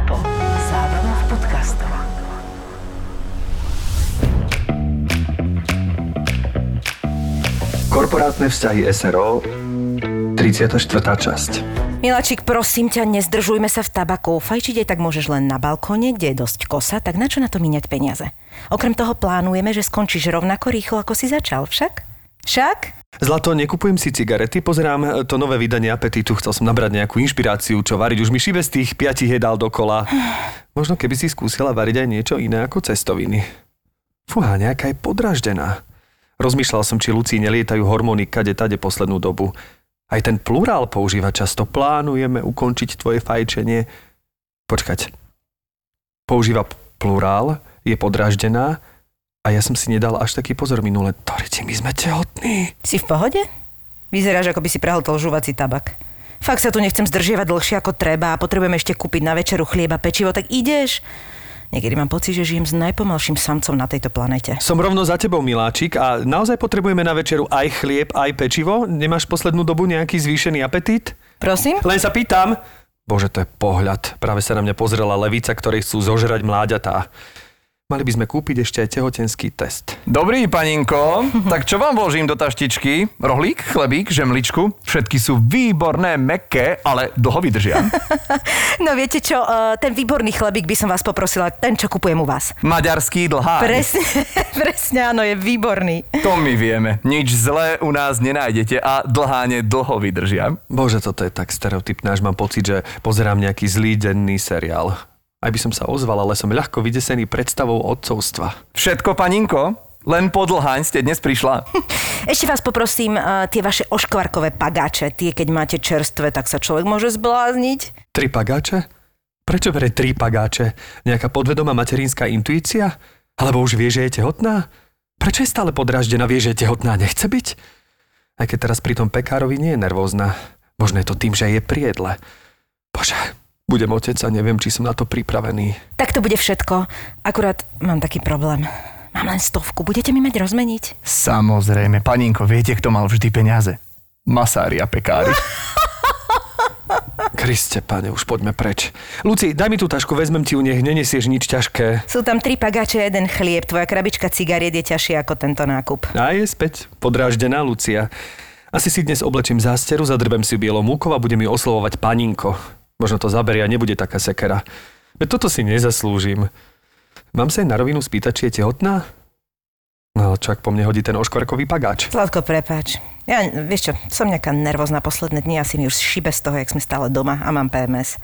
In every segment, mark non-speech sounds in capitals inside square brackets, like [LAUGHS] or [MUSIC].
ZAPO. Zábrná v podcastov. Korporátne vzťahy SRO 34. časť Miláčik, prosím ťa, nezdržujme sa v tabaku. Fajčiť aj tak môžeš len na balkóne, kde je dosť kosa, tak na čo na to míňať peniaze? Okrem toho plánujeme, že skončíš rovnako rýchlo, ako si začal, však? Však? Zlato, nekupujem si cigarety, pozerám to nové vydanie Apetitu, chcel som nabrať nejakú inšpiráciu, čo variť. Už mi šibe z tých piatich jedál dokola. [SIGHS] Možno keby si skúsila variť aj niečo iné ako cestoviny. Fúha, nejaká je podraždená. Rozmýšľal som, či Lucii nelietajú hormóny kade tade poslednú dobu. Aj ten plurál používa často. Plánujeme ukončiť tvoje fajčenie. Počkať. Používa plurál, je podraždená a ja som si nedal až taký pozor minule. Toriti, my sme tehotní. Si v pohode? Vyzeráš, ako by si prehltol žuvací tabak. Fakt sa tu nechcem zdržiavať dlhšie ako treba a potrebujem ešte kúpiť na večeru chlieba, pečivo, tak ideš. Niekedy mám pocit, že žijem s najpomalším samcom na tejto planete. Som rovno za tebou, miláčik, a naozaj potrebujeme na večeru aj chlieb, aj pečivo? Nemáš poslednú dobu nejaký zvýšený apetít? Prosím? Len sa pýtam. Bože, to je pohľad. Práve sa na mňa pozrela levica, ktorej chcú zožrať mláďatá. Mali by sme kúpiť ešte aj tehotenský test. Dobrý, paninko. [LAUGHS] Tak čo vám vložím do taštičky? Rohlík, chlebík, žemličku? Všetky sú výborné, meké, ale dlho vydržia. [LAUGHS] No viete čo, eh, ten výborný chlebík by som vás poprosila, ten, čo kupujem u vás. Maďarský dlhá. Presne, [LAUGHS] presne áno, je výborný. To my vieme. Nič zlé u nás nenájdete a dlháne dlho vydržia. Bože, toto je tak stereotypné, až mám pocit, že pozerám nejaký zlý denný seriál. Aj by som sa ozval, ale som ľahko vydesený predstavou odcovstva. Všetko, paninko? Len po dlhaň ste dnes prišla. [LAUGHS] Ešte vás poprosím, eh, tie vaše oškvarkové pagáče, tie keď máte čerstvé, tak sa človek môže zblázniť. Tri pagáče? Prečo bere tri pagáče? Nejaká podvedomá materinská intuícia? Alebo už vie, že je tehotná? Prečo je stále podraždená, vie, že je tehotná a nechce byť? Aj keď teraz pri tom pekárovi nie je nervózna. Možno je to tým, že je pri jedle. Bože, budem otec a neviem, či som na to pripravený. Tak to bude všetko. Akurát mám taký problém. Mám len stovku, budete mi mať rozmeniť? Samozrejme, paninko, viete, kto mal vždy peniaze? Masári a pekári. [LAUGHS] Kriste, pane, už poďme preč. Luci, daj mi tú tašku, vezmem ti ju, nech nenesieš nič ťažké. Sú tam tri pagáče a jeden chlieb. Tvoja krabička cigariet je ťažšia ako tento nákup. A je späť, podráždená Lucia. Asi si dnes oblečím zásteru, zadrbem si bielou múkou a budem ju oslovovať paninko. Možno to zaberie a nebude taká sekera. Veď toto si nezaslúžim. Mám sa jej na rovinu spýtať, či je tehotná? No, čak po mne hodí ten oškvarkový pagáč. Zlatko, prepáč. Ja, vieš čo, som nejaká nervózna posledné dni, asi mi už šibe z toho, jak sme stále doma a mám PMS.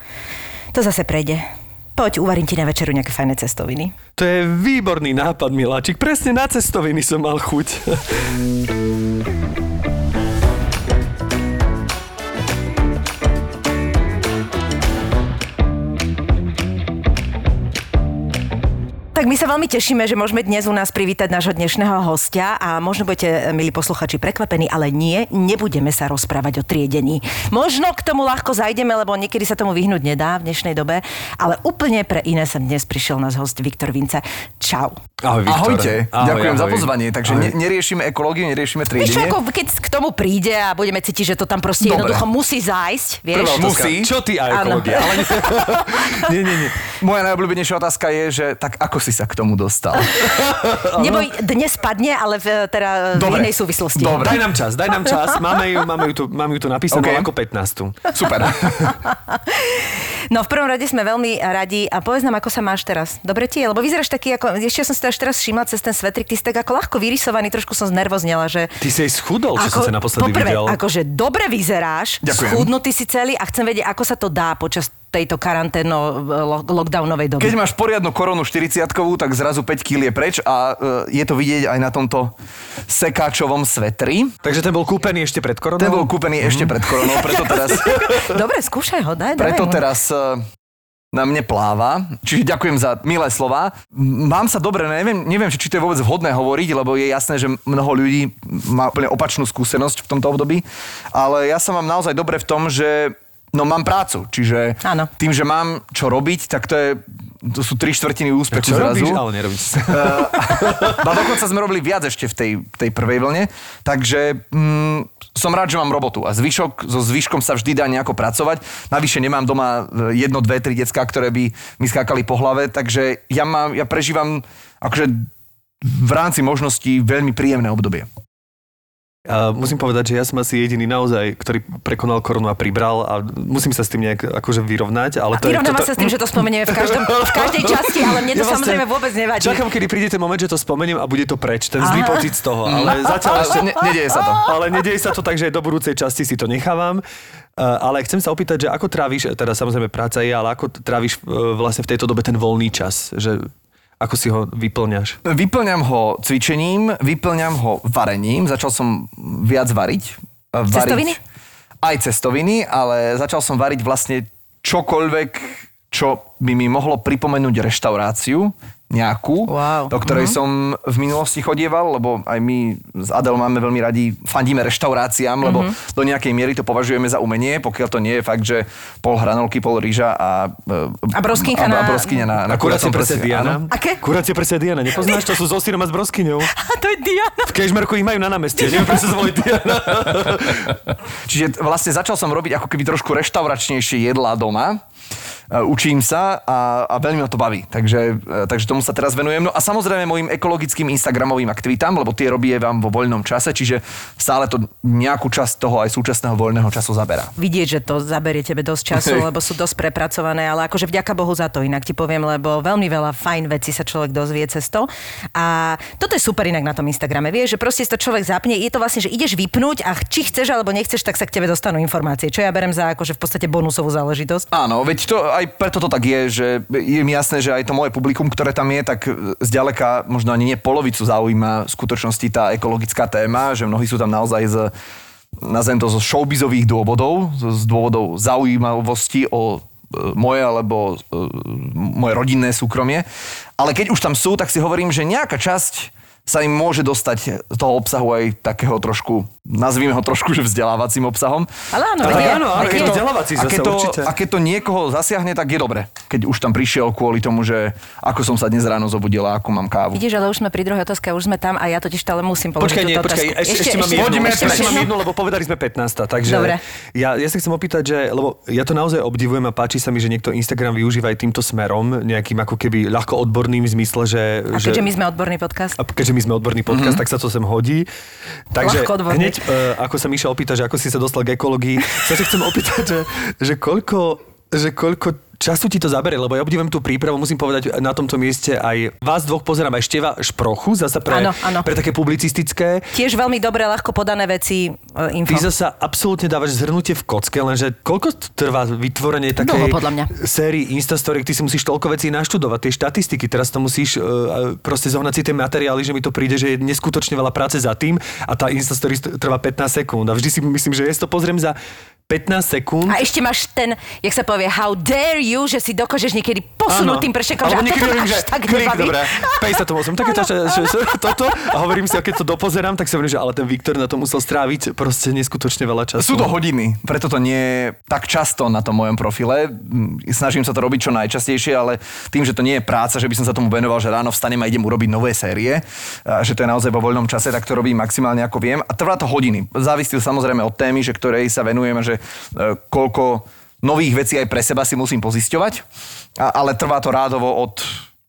To zase prejde. Poď, uvarím ti na večeru nejaké fajné cestoviny. To je výborný nápad, miláčik. Presne na cestoviny som mal chuť. [LAUGHS] Tak my sa veľmi tešíme, že môžeme dnes u nás privítať nášho dnešného hostia a možno budete, milí posluchači, prekvapení, ale nie, nebudeme sa rozprávať o triedení. Možno k tomu ľahko zajdeme, lebo niekedy sa tomu vyhnúť nedá v dnešnej dobe, ale úplne pre iné sa dnes prišiel náš host Viktor Vince. Čau. Ahoj, Viktor. Ahojte, Ahoj, ďakujem ahoj. za pozvanie. Takže Ahoj. ne, neriešime ekológiu, neriešime triedenie. ako keď k tomu príde a budeme cítiť, že to tam proste Dobre. jednoducho musí zájsť, vieš? Prvá Musí. Čo ty a ekológia? [LAUGHS] Ale [LAUGHS] nie, nie, nie. Moja najobľúbenejšia otázka je, že tak ako si sa k tomu dostal? [LAUGHS] Neboj, dnes padne, ale v, teda Dobre. v inej súvislosti. Dobre. Daj nám čas, daj nám čas. Máme ju, máme ju tu, máme ju tu napísanú OK. ako 15. Super. [LAUGHS] No v prvom rade sme veľmi radi a povedz nám, ako sa máš teraz. Dobre ti je? Lebo vyzeráš taký, ako, ešte som si to až teraz všimla cez ten svetrik, ty si tak ako ľahko vyrysovaný, trošku som znervoznela, že... Ty si aj schudol, čo som sa naposledy poprvé, videl. akože dobre vyzeráš, Ďakujem. schudnutý si celý a chcem vedieť, ako sa to dá počas tejto karanténo lo- lockdownovej doby. Keď máš poriadnu koronu 40 tak zrazu 5 kg je preč a e, je to vidieť aj na tomto sekáčovom svetri. Takže ten bol kúpený ešte pred koronou? Ten bol kúpený ešte pred koronou, preto [LAUGHS] teraz, Dobre, skúšaj ho, daj, preto daj. teraz e, na mne pláva. Čiže ďakujem za milé slova. Mám sa dobre, neviem, neviem, či to je vôbec vhodné hovoriť, lebo je jasné, že mnoho ľudí má úplne opačnú skúsenosť v tomto období, ale ja sa mám naozaj dobre v tom, že No mám prácu, čiže Áno. tým, že mám čo robiť, tak to je to sú tri štvrtiny úspechu Čo zrazu. robíš? Ale nerobíš. A [LAUGHS] dokonca sme robili viac ešte v tej, tej prvej vlne, takže mm, som rád, že mám robotu a zvyšok, so zvyškom sa vždy dá nejako pracovať. Navyše nemám doma e, jedno, dve, tri decka, ktoré by mi skákali po hlave, takže ja, mám, ja prežívam akože v rámci možností veľmi príjemné obdobie. A musím povedať, že ja som asi jediný naozaj, ktorý prekonal koronu a pribral a musím sa s tým nejak akože vyrovnať. Ale A to je, vyrovnáva toto- sa s tým, že to spomenieme v, každom, [LAUGHS] v každej časti, ale mne to Ja vlastne samozrejme vôbec nevadí. Čakám, kedy príde ten moment, že to spomeniem a bude to preč, ten zlý pocit z toho. Ale zatiaľ Ale ešte... ne, [LAUGHS] nedieje sa to. Ale nedieje sa to tak, že do budúcej časti si to nechávam. Ale chcem sa opýtať, že ako tráviš, teda samozrejme práca je, ale ako tráviš uh, vlastne v tejto dobe ten voľný čas? Že ako si ho vyplňaš? Vyplňam ho cvičením, vyplňam ho varením. Začal som viac variť. Variť Cestoviny? Aj cestoviny, ale začal som variť vlastne čokoľvek, čo by mi mohlo pripomenúť reštauráciu nejakú, Wow. do ktorej som v minulosti chodieval, lebo aj my s Adel máme veľmi radi, fandíme reštauráciám, lebo do nejakej miery to považujeme za umenie, pokiaľ to nie je fakt, že pol hranolky, pol rýža a, A broskyňka na- a broskyňa na, na kuracie prsi, Diana? Aké? Kuracie prsia Diana, nepoznáš? To sú so sírom a s broskyňou. [LAUGHS] A to je Diana. V Kežmerku ich majú na námestí, neviem, prečo sa Diana. [LAUGHS] Čiže vlastne začal som robiť ako keby trošku reštauračnejšie jedlá doma. E, Učím sa a, a veľmi ma to baví. Takže, e, takže tomu sa teraz venujem. No a samozrejme mojim ekologickým Instagramovým aktivitám, lebo tie robievam vo voľnom čase, čiže stále to nejakú časť toho aj súčasného voľného času zaberá. Vidieť, že to zaberie tebe dosť času, [LAUGHS] lebo sú dosť prepracované, ale akože vďaka Bohu za to, inak ti poviem, lebo veľmi veľa fajn vecí sa človek dozvie cez to. A toto je super inak na tom Instagrame, vieš, že proste to človek zapne, je to vlastne, že ideš vypnúť a či chceš alebo nechceš, tak sa k tebe dostanú informácie, čo ja berem za akože v podstate bonusovú záležitosť. Áno, veď to aj preto to tak je, že je mi jasné, že aj to moje publikum, ktoré tam je, tak zďaleka možno ani nie polovicu zaujíma v skutočnosti tá ekologická téma, že mnohí sú tam naozaj z nazvem to zo showbizových dôvodov, z dôvodov zaujímavosti o e, moje alebo e, moje rodinné súkromie. Ale keď už tam sú, tak si hovorím, že nejaká časť sa im môže dostať toho obsahu aj takého trošku, nazvime ho trošku, že vzdelávacím obsahom. Ale áno, Ale vedia, áno, áno, je to vzdelávací A keď to, určite. a keď to niekoho zasiahne, tak je dobre. Keď už tam prišiel kvôli tomu, že ako som sa dnes ráno zobudila, ako mám kávu. Vidíš, ale už sme pri druhej otázke už sme tam a ja totiž stále musím položiť Počkaj, nie, túto počkaj, otázku. ešte, ešte, mám jednu, ešte, ešte ešte mám jednu? lebo povedali sme 15, takže Dobre. ja, ja sa chcem opýtať, že, lebo ja to naozaj obdivujem a páči sa mi, že niekto Instagram využíva aj týmto smerom, nejakým ako keby ľahko odborným v zmysle, že... A že keďže my sme odborný podcast. a keďže my sme odborný podcast, mm-hmm. tak sa to sem hodí. Takže hneď, uh, ako sa Miša opýta, že ako si sa dostal k ekológii, [LAUGHS] sa ťa chcem opýtať, že, že koľko že koľko času ti to zabere, lebo ja obdivujem tú prípravu, musím povedať na tomto mieste aj vás dvoch pozerám aj Števa Šprochu, zasa pre, Áno, áno. pre také publicistické. Tiež veľmi dobre, ľahko podané veci, e, info. Ty zasa absolútne dávaš zhrnutie v kocke, lenže koľko trvá vytvorenie takej Dlho, podľa mňa. sérii Instastory, ty si musíš toľko vecí naštudovať, tie štatistiky, teraz to musíš uh, proste zohnať si tie materiály, že mi to príde, že je neskutočne veľa práce za tým a tá Instastory st- trvá 15 sekúnd a vždy si myslím, že ja si to pozriem za 15 sekúnd. A ešte máš ten, jak sa povie, how dare you, že si dokážeš niekedy posunúť tým pršekom, že a toto hovorím, že tak klik, nebaví. dobre, 58, takéto, že, že, že, toto a hovorím si, a keď to dopozerám, tak si hovorím, že ale ten Viktor na to musel stráviť proste neskutočne veľa času. Sú to hodiny, preto to nie je tak často na tom mojom profile. Mm, Snažím sa to robiť čo najčastejšie, ale tým, že to nie je práca, že by som sa tomu venoval, že ráno vstanem a idem urobiť nové série, a že to je naozaj vo voľnom čase, tak to robím maximálne ako viem. A trvá to hodiny. Závisí to samozrejme od témy, že ktorej sa venujem že e, koľko nových vecí aj pre seba si musím pozisťovať, a, ale trvá to rádovo od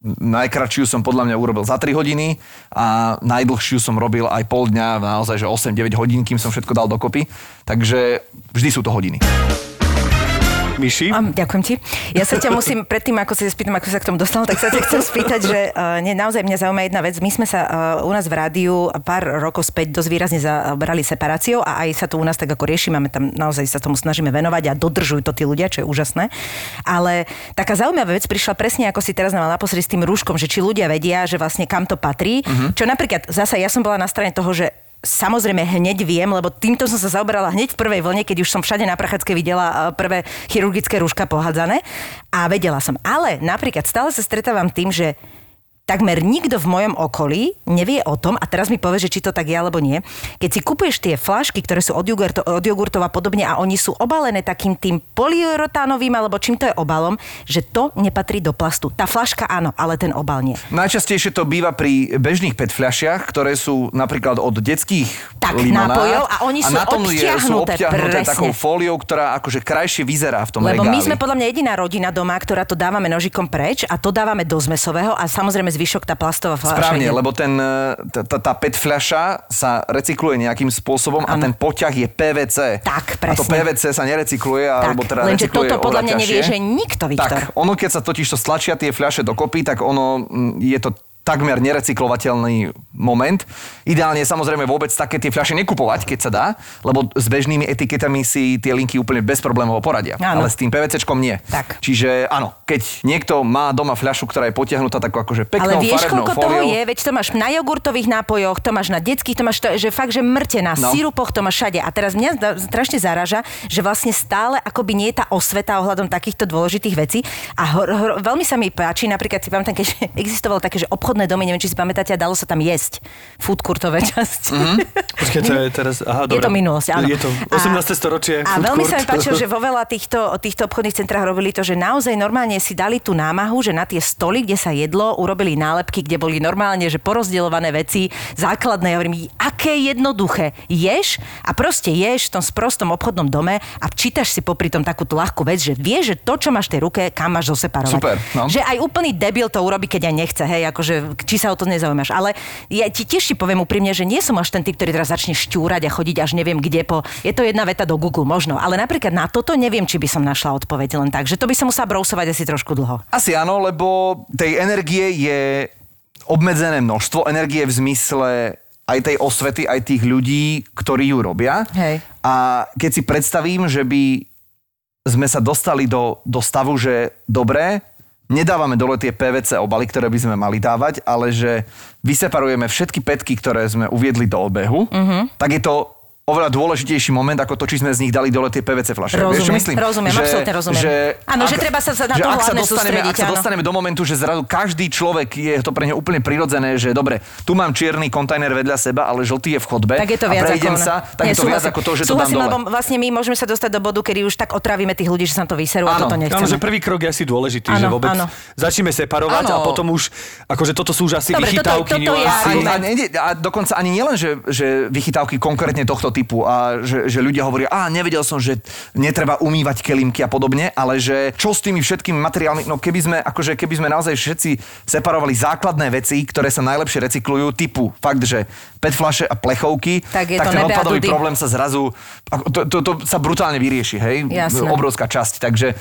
Najkračšiu som podľa mňa urobil za 3 hodiny a najdlhšiu som robil aj pol dňa, naozaj, že 8-9 hodín, kým som všetko dal dokopy. Takže vždy sú to hodiny. Myši? Um, ďakujem ti. Ja sa ťa musím, predtým ako sa spýtam, ako sa k tomu dostal, tak sa ťa chcem spýtať, že uh, nie, naozaj mňa zaujíma jedna vec. My sme sa uh, u nás v rádiu pár rokov späť dosť výrazne zabrali separáciou a aj sa to u nás tak ako rieši. Máme tam naozaj sa tomu snažíme venovať a dodržujú to tí ľudia, čo je úžasné. Ale taká zaujímavá vec prišla presne ako si teraz mala naposledy s tým rúškom, že či ľudia vedia, že vlastne kam to patrí. Uh-huh. Čo napríklad zasa ja som bola na strane toho, že Samozrejme, hneď viem, lebo týmto som sa zaoberala hneď v prvej vlne, keď už som všade na Prachádzke videla eh, prvé chirurgické rúška pohádzané a vedela som. Ale napríklad stále sa stretávam tým, že takmer nikto v mojom okolí nevie o tom, a teraz mi povie, že či to tak je alebo nie, keď si kupuješ tie flašky, ktoré sú od, jogurto, od jogurtov a podobne a oni sú obalené takým tým polyuretánovým alebo čím to je obalom, že to nepatrí do plastu. Tá flaška áno, ale ten obal nie. Najčastejšie to býva pri bežných PET fľašiach, ktoré sú napríklad od detských Tak, limonád. nápojov a oni sú na tom je, sú presne. takou fóliou, ktorá akože krajšie vyzerá v tom Lebo regáli. my sme podľa mňa jediná rodina doma, ktorá to dávame nožikom preč a to dávame do zmesového a samozrejme zvyšok tá plastová fľaša. Správne, ide- lebo ten, e, tá, tá- PET fľaša sa recykluje nejakým spôsobom a ten poťah je PVC. Tak, A to presne. PVC sa nerecykluje, alebo teda lenže recykluje toto podľa mňa nevie, že nikto, Viktor. Tak, ono keď sa totiž to stlačia tie fľaše dokopy, tak ono mm, je to takmer nerecyklovateľný moment. Ideálne je samozrejme vôbec také tie fľaše nekupovať, keď sa dá, lebo s bežnými etiketami si tie linky úplne bez problémov poradia. Áno. Ale s tým PVCčkom nie. Tak. Čiže áno, keď niekto má doma fľašu, ktorá je potiahnutá takou akože peknou Ale vieš, koľko toho fóliou, je? Veď to máš na jogurtových nápojoch, to máš na detských, to máš to, že fakt, že mŕte na No. sirupoch, to máš všade. A teraz mňa strašne zaraža, že vlastne stále akoby nie je tá osveta ohľadom takýchto dôležitých vecí. A hor, hor, veľmi sa mi páči, napríklad si pamätám, keď [LAUGHS] existovalo také, že obchodné domy, neviem, či si pamätáte, a dalo sa tam jesť. Food courtové časti. Počkaj, to je [LAUGHS] teraz... Aha, Je to minulosť, áno. Je to 18. storočie. A veľmi court. sa mi páčilo, že vo veľa týchto, týchto obchodných centrách robili to, že naozaj normálne si dali tú námahu, že na tie stoly, kde sa jedlo, urobili nálepky, kde boli normálne, že porozdeľované veci, základné. Ja hovorím, aké jednoduché. Ješ a proste ješ v tom sprostom obchodnom dome a čítaš si popri tom takúto ľahkú vec, že vieš, že to, čo máš v tej ruke, kam máš zoseparovať. Super, no. Že aj úplný debil to urobí, keď aj nechce, hej, akože či sa o to nezaujímaš. Ale ja ti tiež ti poviem úprimne, že nie som až ten typ, ktorý teraz začne šťúrať a chodiť až neviem kde po. Je to jedna veta do Google možno, ale napríklad na toto neviem, či by som našla odpoveď len tak, že to by som musela brousovať asi trošku dlho. Asi áno, lebo tej energie je obmedzené množstvo. Energie v zmysle aj tej osvety, aj tých ľudí, ktorí ju robia. Hej. A keď si predstavím, že by sme sa dostali do, do stavu, že dobré, nedávame dole tie PVC obaly, ktoré by sme mali dávať, ale že vyseparujeme všetky petky, ktoré sme uviedli do obehu, Mhm. tak je to oveľa dôležitejší moment, ako to, či sme z nich dali dole tie PVC fľaše. Vieš, čo Rozumiem, myslím? rozumiem, absolútne rozumiem. Že, Áno, že treba sa na že to ak sa hlavne dostaneme, sústrediť, Ak sa áno. dostaneme do momentu, že zrazu každý človek je to pre neho úplne prirodzené, že dobre, tu mám čierny kontajner vedľa seba, ale žltý je v chodbe Tak je to a viac prejdem ako... sa, tak Nie, je to viac súhlasím. ako to, že to dám súhlasím, dole. lebo vlastne my môžeme sa dostať do bodu, kedy už tak otravíme tých ľudí, že sa to vyserú a Áno. toto Áno, nechceme. že prvý krok je asi dôležitý, Áno, že vôbec áno. začneme separovať a Áno. potom už, akože toto sú už asi Dobre, vychytávky, toto je. A, a, a dokonca ani nielen, že, že vychytávky konkrétne tohto typu a že, že ľudia hovoria, a nevedel som, že netreba umývať kelímky a podobne, ale že čo s tými všetkými materiálmi, no keby sme, akože keby sme naozaj všetci separovali základné veci, ktoré sa najlepšie recyklujú, typu fakt, že PET flaše a plechovky, Tak je tak to ten odpadový dudy. problém sa zrazu, to, to, to sa brutálne vyrieši, hej? Jasné. Obrovská časť, takže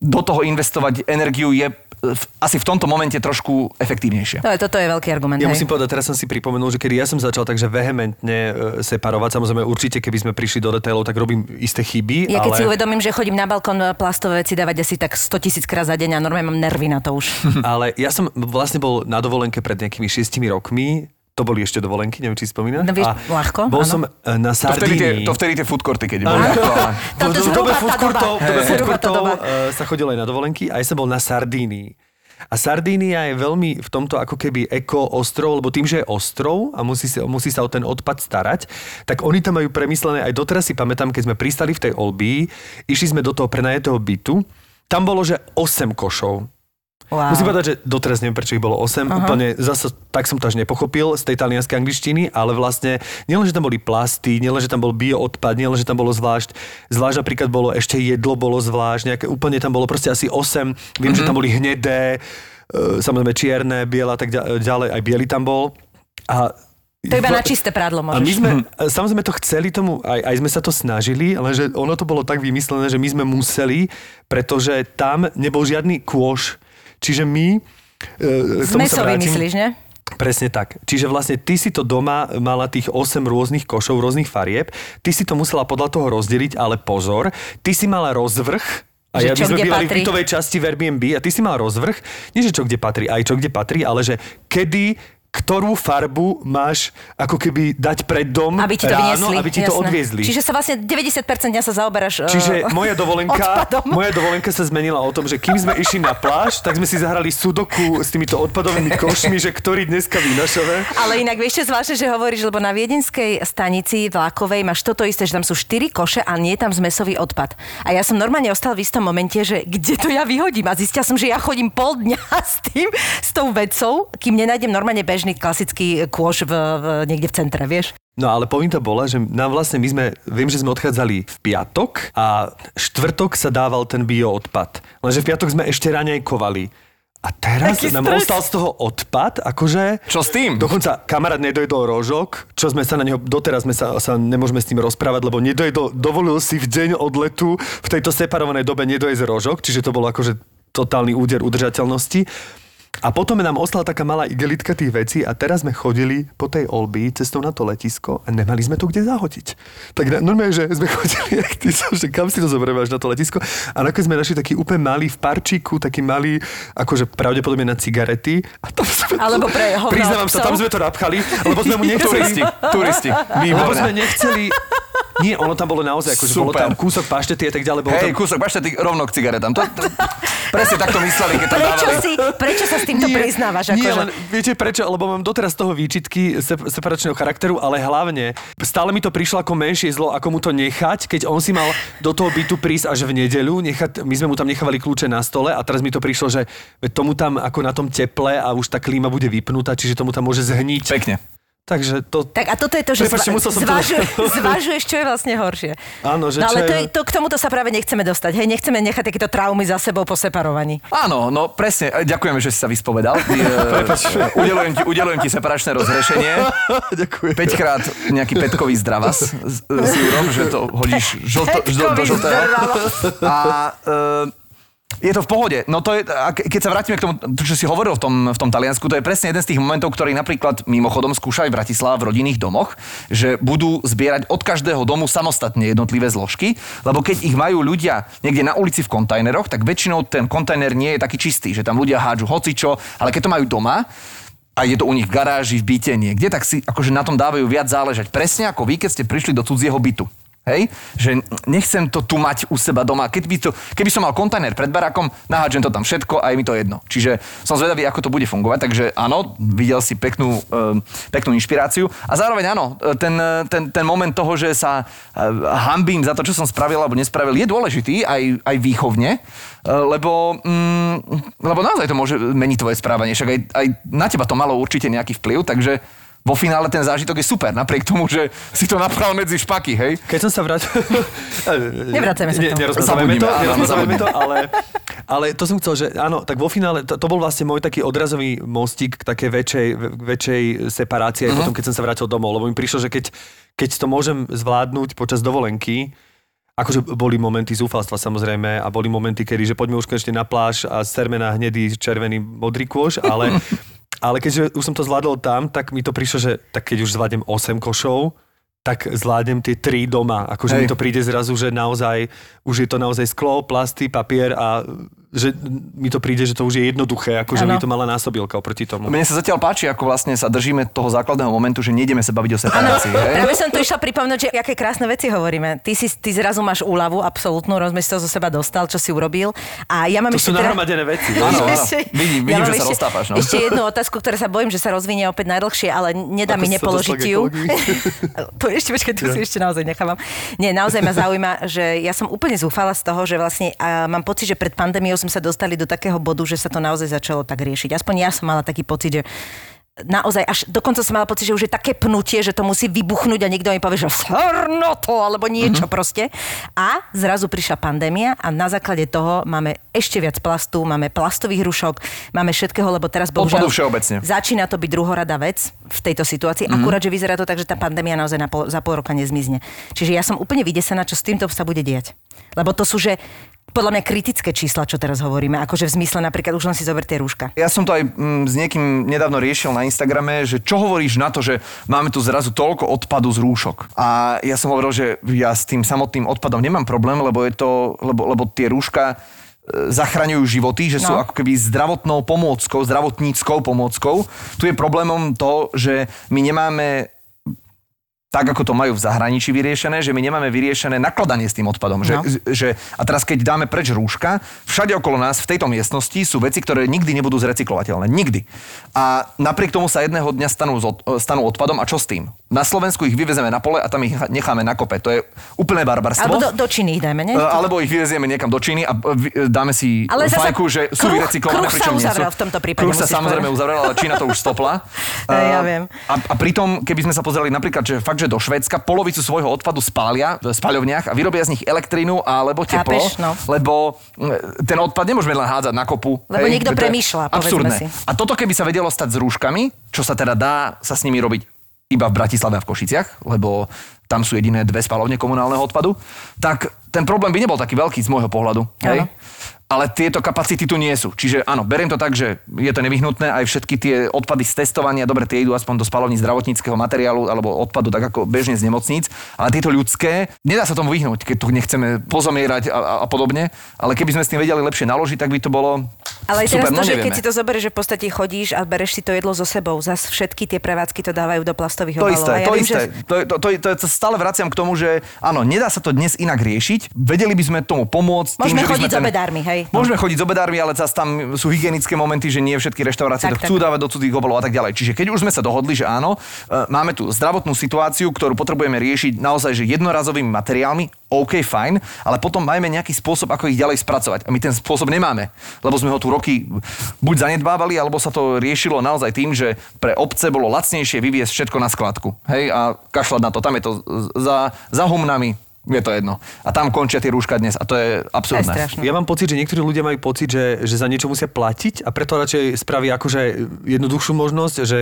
do toho investovať energiu je asi v tomto momente trošku efektívnejšie. To je, toto je veľký argument. Ja hej. musím povedať, teraz som si pripomenul, že kedy ja som začal takže vehementne e, separovať, samozrejme určite, keby sme prišli do detailov, tak robím isté chyby, Ja keď ale... si uvedomím, že chodím na balkón plastové veci dávať asi tak 100 tisíc krát za deň a normálne mám nervy na to už. [LAUGHS] Ale ja som vlastne bol na dovolenke pred nejakými šiestimi rokmi, to boli ešte dovolenky, neviem, či si spomínaš. No vieš, ľahko, Bol áno. som e, na To Sardínii. to vtedy tie food courty, keď boli. Toto v, dobe food courtov, food courtov sa chodilo aj na dovolenky a ja som bol na Sardínii. A Sardínia je veľmi v tomto ako keby eko ostrov, lebo tým, že je ostrov a musí sa, musí sa o ten odpad starať, tak oni tam majú premyslené, aj doteraz si pamätám, keď sme pristali v tej Olbii, išli sme do toho prenajetého bytu, tam bolo, že 8 košov. Wow. Musím povedať, že doteraz neviem, prečo ich bolo 8. Uh-huh. Úplne zase tak som to až nepochopil z tej talianskej angličtiny, ale vlastne nielen, že tam boli plasty, nielen, že tam bol bioodpad, nielen, že tam bolo zvlášť, zvlášť napríklad bolo ešte jedlo bolo zvlášť, nejaké úplne tam bolo proste asi 8. Viem, uh-huh. že tam boli hnedé, e, samozrejme čierne, biele a tak ďa- ďalej, aj biely tam bol. A To iba na čisté prádlo a my môžeš. sme, samozrejme to chceli tomu, aj, aj sme sa to snažili, lenže ono to bolo tak vymyslené, že my sme museli, pretože tam nebol žiadny kôš. Čiže my... e, Zmesový vrátim. myslíš, ne? Presne tak. Čiže vlastne ty si to doma mala tých 8 rôznych košov, rôznych farieb, ty si to musela podľa toho rozdeliť, ale pozor, ty si mala rozvrh, a Že ja, my sme bývali v bytovej časti v Airbnb a ty si mal rozvrh, nie že čo kde patrí, aj čo kde patrí, ale že kedy ktorú farbu máš ako keby dať pred dom Aby ti to ráno, vyniesli. aby ti to jasné. odviezli. Čiže sa vlastne 90% dňa sa zaoberáš eh, Čiže moja dovolenka, odpadom. moja dovolenka sa zmenila o tom, že kým sme išli na pláž, tak sme si zahrali sudoku s týmito odpadovými košmi, že ktorý dneska vynašame. Ale inak vieš, čo zvláštne, že hovoríš, lebo na viedenskej stanici vlakovej máš toto isté, že tam sú 4 koše a nie je tam zmesový odpad. A ja som normálne ostal v istom momente, že kde to ja vyhodím. A zistila som, že ja chodím pol dňa [LAUGHS] s tým, s tou vecou, kým nenájdem normálne bežný klasický kôš v, v, niekde v centre, vieš. No ale pointa bola, že nám vlastne my sme, viem, že sme odchádzali v piatok a štvrtok sa dával ten bioodpad. Lenže v piatok sme ešte raňajkovali. A teraz Aký nám stres. ostal z toho odpad, akože... Čo s tým? Dokonca kamarát nedojedol rožok, čo sme sa na neho, doteraz sme sa, sa nemôžeme s tým rozprávať, lebo nedojedol, dovolil si v deň odletu v tejto separovanej dobe nedojesť rožok, čiže to bolo akože totálny úder udržateľnosti. A potom nám ostala taká malá igelitka tých vecí a teraz sme chodili po tej Olby cestou na to letisko a nemali sme to kde zahodiť. Tak na- normálne, že sme [LAUGHS] chodili, jak ty som, že kam si to zoberieme až na to letisko a nakoniec sme našli taký úplne malý v parčíku, taký malý, akože pravdepodobne na cigarety. A tam sme Alebo pre Priznávam sa, tam sme to napchali, lebo sme mu nechceli... Turisti, turisti. Lebo Výborné. sme nechceli... Nie, ono tam bolo naozaj, akože bolo tam kúsok paštety a tak ďalej. Bolo Hej, tam... kúsok, bašte ty rovno k cigaretám. To, to, presne takto mysleli, keď tam Prečo, dávali. si, prečo sa s týmto priznávaš? Nie, Akože? len, viete prečo? Lebo mám doteraz z toho výčitky sep- separačného charakteru, ale hlavne stále mi to prišlo ako menšie zlo, ako mu to nechať, keď on si mal do toho bytu prísť až v nedeľu, nechať, my sme mu tam nechávali kľúče na stole a teraz mi to prišlo, že tomu tam ako na tom teple a už tá klíma bude vypnutá, čiže tomu tam môže zhniť. Pekne. Takže to... Tak a toto je to, že som to- zvažuje, [LAUGHS] zvažuješ, čo je vlastne horšie. Áno, že no, ale čo to, je- to, k tomuto sa práve nechceme dostať. Hej, nechceme nechať takéto traumy za sebou po separovaní. Áno, no presne. E, Ďakujeme, že si sa vyspovedal. E, udelujem, ti, udelujem ti separačné rozhrešenie. [LAUGHS] Ďakujem. 5 krát nejaký petkový zdravas s, s Jurom, že to hodíš žlto, žlto, do Petkový žltého. A e, je to v pohode. No to je, a ke- keď sa vrátime k tomu, to, čo si hovoril v tom, v tom Taliansku, to je presne jeden z tých momentov, ktorý napríklad mimochodom skúšali v Bratislava v rodinných domoch, že budú zbierať od každého domu samostatne jednotlivé zložky, lebo keď ich majú ľudia niekde na ulici v kontajneroch, tak väčšinou ten kontajner nie je taký čistý, že tam ľudia hádžu hocičo, ale keď to majú doma, a je to u nich v garáži, v byte niekde, tak si akože na tom dávajú viac záležať. Presne ako vy, keď ste prišli do cudzieho bytu. Hej? Že nechcem to tu mať u seba doma. Keď by to, keby som mal kontajner pred barákom, nahádžem to tam všetko a je mi to jedno. Čiže som zvedavý, ako to bude fungovať. Takže áno, videl si peknú, e, peknú inšpiráciu. A zároveň áno, e, ten, e, ten, ten moment toho, že sa hambím za to, čo som spravil alebo nespravil, je dôležitý aj, aj výchovne. Lebo, mm, lebo naozaj to môže meniť tvoje správanie. Však aj, aj na teba to malo určite nejaký vplyv, takže vo finále ten zážitok je super, napriek tomu, že si to napchal medzi špaky, hej? Keď som sa vrátil... [LAUGHS] Nevracajme sa k Ne, tomu. nerozprávame to, áno, nerozprávame to, ale, ale to som chcel, že áno, tak vo finále, to, to bol vlastne môj taký odrazový mostík k takej väčšej, väčšej separácii Mhm. aj potom, keď som sa vrátil domov, lebo mi prišlo, že keď, keď to môžem zvládnuť počas dovolenky, Akože boli momenty zúfalstva samozrejme a boli momenty, kedy, že poďme už konečne na pláž a serme na hnedý, červený, modrý kôž, ale, [LAUGHS] ale keďže už som to zvládol tam, tak mi to prišlo, že tak keď už zvládnem 8 košov, tak zvládnem tie tri doma. Akože Hej. mi to príde zrazu, že naozaj, už je to naozaj sklo, plasty, papier a že mi to príde, že to už je jednoduché, akože Áno. mi to malá násobilka oproti tomu. Mne sa zatiaľ páči, ako vlastne sa držíme toho základného momentu, že nejdeme sa baviť o separácii. Práve som tu išla pripomnúť, že aké krásne veci hovoríme. Ty, si, ty zrazu máš úľavu absolútnu, rozumiem, si to zo seba dostal, čo si urobil. A ja mám To ešte sú teda- nahromadené veci. Áno, áno. Vidím- vidím, mám že sa ešte- roztápaš, no. Ešte jednu otázku, ktoré sa bojím, že sa rozvinie opäť najdlhšie, ale nedá Ako mi sa nepoložiť ju. [LAUGHS] [LAUGHS] ešte, počkaj, tu si ešte naozaj nechávam. Nie, naozaj ma zaujíma, že ja som úplne zúfala z toho, že vlastne a mám pocit, že pred pandémiou sme sa dostali do takého bodu, že sa to naozaj začalo tak riešiť. Aspoň ja som mala taký pocit, že naozaj až dokonca som mala pocit, že už je také pnutie, že to musí vybuchnúť a niekto mi povie, že srno to, alebo niečo Mhm. proste. A zrazu prišla pandémia a na základe toho máme ešte viac plastu, máme plastových hrušok, máme všetkého, lebo teraz bohužiaľ všeobecne. začína to byť druhorada vec v tejto situácii. Mhm. Mm-hmm. Akurát, že vyzerá to tak, že tá pandémia naozaj na pol, za pol roka nezmizne. Čiže ja som úplne vydesená, čo s týmto sa bude diať. Lebo to sú, že podľa mňa kritické čísla, čo teraz hovoríme. Akože v zmysle napríklad už len si zober tie rúška. Ja som to aj mm, s niekým nedávno riešil na Instagrame, že čo hovoríš na to, že máme tu zrazu toľko odpadu z rúšok. A ja som hovoril, že ja s tým samotným odpadom nemám problém, lebo je to, lebo, lebo tie rúška zachraňujú životy, že sú No. ako keby zdravotnou pomôckou, zdravotníckou pomôckou. Tu je problémom to, že my nemáme tak, ako to majú v zahraničí vyriešené, že my nemáme vyriešené nakladanie s tým odpadom. Že, No. že, a teraz, keď dáme preč rúška, všade okolo nás v tejto miestnosti sú veci, ktoré nikdy nebudú zrecyklovateľné. Nikdy. A napriek tomu sa jedného dňa stanú, stanú odpadom a čo s tým? Na Slovensku ich vyvezeme na pole a tam ich necháme na kope. To je úplné barbarstvo. Alebo do, do Číny ich dajme, nie? E, Alebo ich vyvezieme niekam do Číny a e, dáme si Ale fajku, že sú kruh- vyrecyklované, kruh sa pričom uzavrel v tomto prípade, Kruh sa samozrejme povedať. uzavrel, ale Čína to už stopla. Hej, [LAUGHS] ja E, viem. A, a pritom, keby sme sa pozreli napríklad, že fakt, že do Švédska polovicu svojho odpadu spália v spaľovniach a vyrobia z nich elektrínu alebo teplo, Chápeš, no. lebo mm, ten odpad nemôžeme len hádzať na kopu. Lebo niekto To je premýšľa, Absurdné. si. A toto keby sa vedelo stať s rúškami, čo sa teda dá sa s nimi robiť iba v Bratislave a v Košiciach, lebo tam sú jediné dve spalovne komunálneho odpadu, tak ten problém by nebol taký veľký z môjho pohľadu. Hej? Ale tieto kapacity tu nie sú. Čiže áno, beriem to tak, že je to nevyhnutné, aj všetky tie odpady z testovania, dobre, tie idú aspoň do spalovní zdravotníckého materiálu alebo odpadu, tak ako bežne z nemocníc, ale tieto ľudské, nedá sa tomu vyhnúť, keď tu nechceme pozomierať a, a, a podobne, ale keby sme s tým vedeli lepšie naložiť, tak by to bolo Ale aj super, teraz to, no že keď si to zoberieš, že v podstate chodíš a bereš si to jedlo so sebou, zas všetky tie prevádzky to dávajú do plastových To obalov. isté, ja to viem, isté. Že... To, to, to, to, to stále vraciam k tomu, že áno, nedá sa to dnes inak riešiť. Vedeli by sme tomu pomôcť. tým, Môžeme že by chodiť s obedármi, hej. Môžeme chodiť s obedármi, ale zase tam sú hygienické momenty, že nie všetky reštaurácie Tak, to chcú tak. dávať do cudzích obalov a tak ďalej. Čiže keď už sme sa dohodli, že áno, e, máme tu zdravotnú situáciu, ktorú potrebujeme riešiť naozaj že jednorazovými materiálmi, OK, fajn, ale potom majme nejaký spôsob, ako ich ďalej spracovať. A my ten spôsob nemáme, lebo sme ho tu roky buď zanedbávali, alebo sa to riešilo naozaj tým, že pre obce bolo lacnejšie vyviesť všetko na skladku. Hej, a kašľať na to. Tam je to za, za humnami, je to jedno. A tam končia tie rúška dnes a to je To je absurdné. Ja mám pocit, že niektorí ľudia majú pocit, že, že za niečo musia platiť a preto radšej spraví akože jednoduchšiu možnosť, že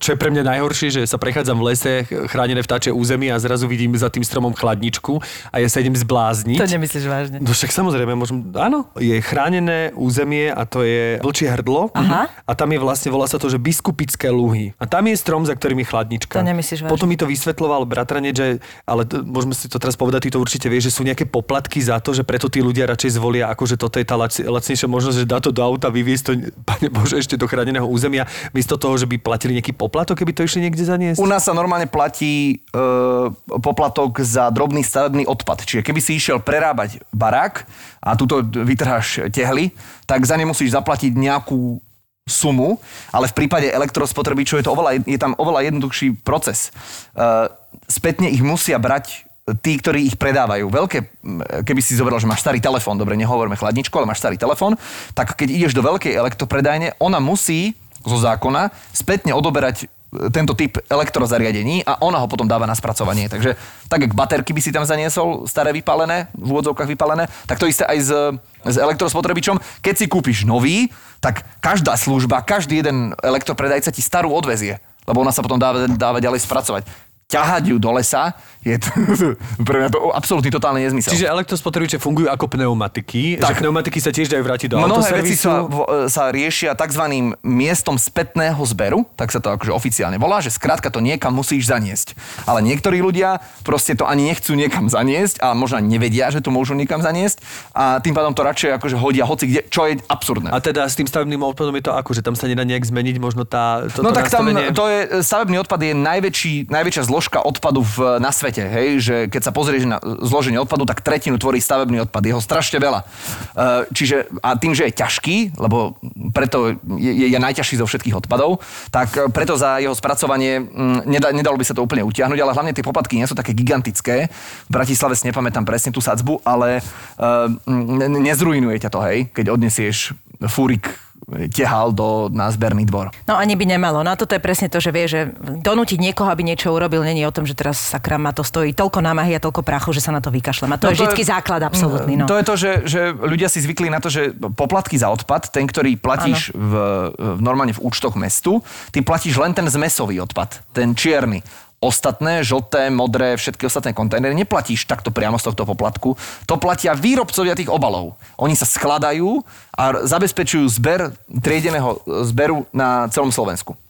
čo je pre mňa najhoršie, že sa prechádzam v lese, ch- chránené vtáčie územie a zrazu vidím za tým stromom chladničku a ja sa idem zblázniť. To nemyslíš vážne. No však samozrejme, môžem, áno, je chránené územie a to je vlčie hrdlo Aha. a tam je vlastne, volá sa to, že biskupické luhy. A tam je strom, za ktorým je chladnička. To nemyslíš vážne. Potom mi to vysvetloval bratranec, že, ale to, môžeme si to teraz povedať, ty to určite vieš, že sú nejaké poplatky za to, že preto tí ľudia radšej zvolia, akože toto je tá lac, lacnejšia možnosť, že dá to do auta, vyviezť to, [LAUGHS] pane Bože, ešte do chráneného územia, miesto toho, že by platili nejaký poplatok, keby to išli niekde zaniesť. U nás sa normálne platí e, poplatok za drobný stavebný odpad. Čiže keby si išiel prerábať barák a tuto vytrháš tehly, tak za ne musíš zaplatiť nejakú sumu, ale v prípade elektrospotrebičov je, to oveľa, je tam oveľa jednoduchší proces. E, spätne ich musia brať tí, ktorí ich predávajú. Veľké, keby si zobral, že máš starý telefón, dobre, nehovoríme chladničku, ale máš starý telefón, tak keď ideš do veľkej elektropredajne, ona musí zo zákona spätne odoberať e, tento typ elektrozariadení a ona ho potom dáva na spracovanie. Takže tak, jak baterky by si tam zaniesol, staré vypálené, v úvodzovkách vypálené, tak to isté aj s, s elektrospotrebičom. Keď si kúpiš nový, tak každá služba, každý jeden elektropredajca ti starú odvezie, lebo ona sa potom dáva, dáva ďalej spracovať. Ťahať ju do lesa je to, [LAUGHS] pre mňa to absolútny totálny nezmysel. Čiže elektrospotrebiče fungujú ako pneumatiky, Tak. že pneumatiky sa tiež dajú vrátiť do Mnohé veci sa, sa riešia tzv. miestom spätného zberu, tak sa to akože oficiálne volá, že skrátka to niekam musíš zaniesť. Ale niektorí ľudia proste to ani nechcú niekam zaniesť a možno nevedia, že to môžu niekam zaniesť a tým pádom to radšej akože hodia hoci kde, čo je absurdné. A teda s tým stavebným odpadom je to ako, že tam sa nedá nejak zmeniť možno tá, to, No to tak tam nastavenie? to je, stavebný odpad je najväčší, najväčšia zložka odpadu v, na svete, hej, že keď sa pozrieš na zloženie odpadu, tak tretinu tvorí stavebný odpad, jeho strašne veľa. E, Čiže, a tým, že je ťažký, lebo preto je, je, najťažší zo všetkých odpadov, tak e, preto za jeho spracovanie mm, nedalo by sa to úplne utiahnuť, ale hlavne tie poplatky nie sú také gigantické. V Bratislave si nepamätám presne tú sadzbu, ale uh, nezrujnuje ťa to, hej, keď odnesieš fúrik tehal do, na zberný dvor. No ani by nemalo. No a toto je presne to, že vie, že donútiť niekoho, aby niečo urobil, není o tom, že teraz sakra ma to stojí toľko námahy a toľko prachu, že sa na to vykašlem. A to No je to vždycky je- základ absolútny. No. To je to, že, že ľudia si zvykli na to, že poplatky za odpad, ten, ktorý platíš v, v, normálne v účtoch mestu, ty platíš len ten zmesový odpad, ten čierny. Ostatné, žlté, modré, všetky ostatné kontajnery neplatíš takto priamo z tohto poplatku. To platia výrobcovia tých obalov. Oni sa skladajú a zabezpečujú zber triedeného zberu na celom Slovensku.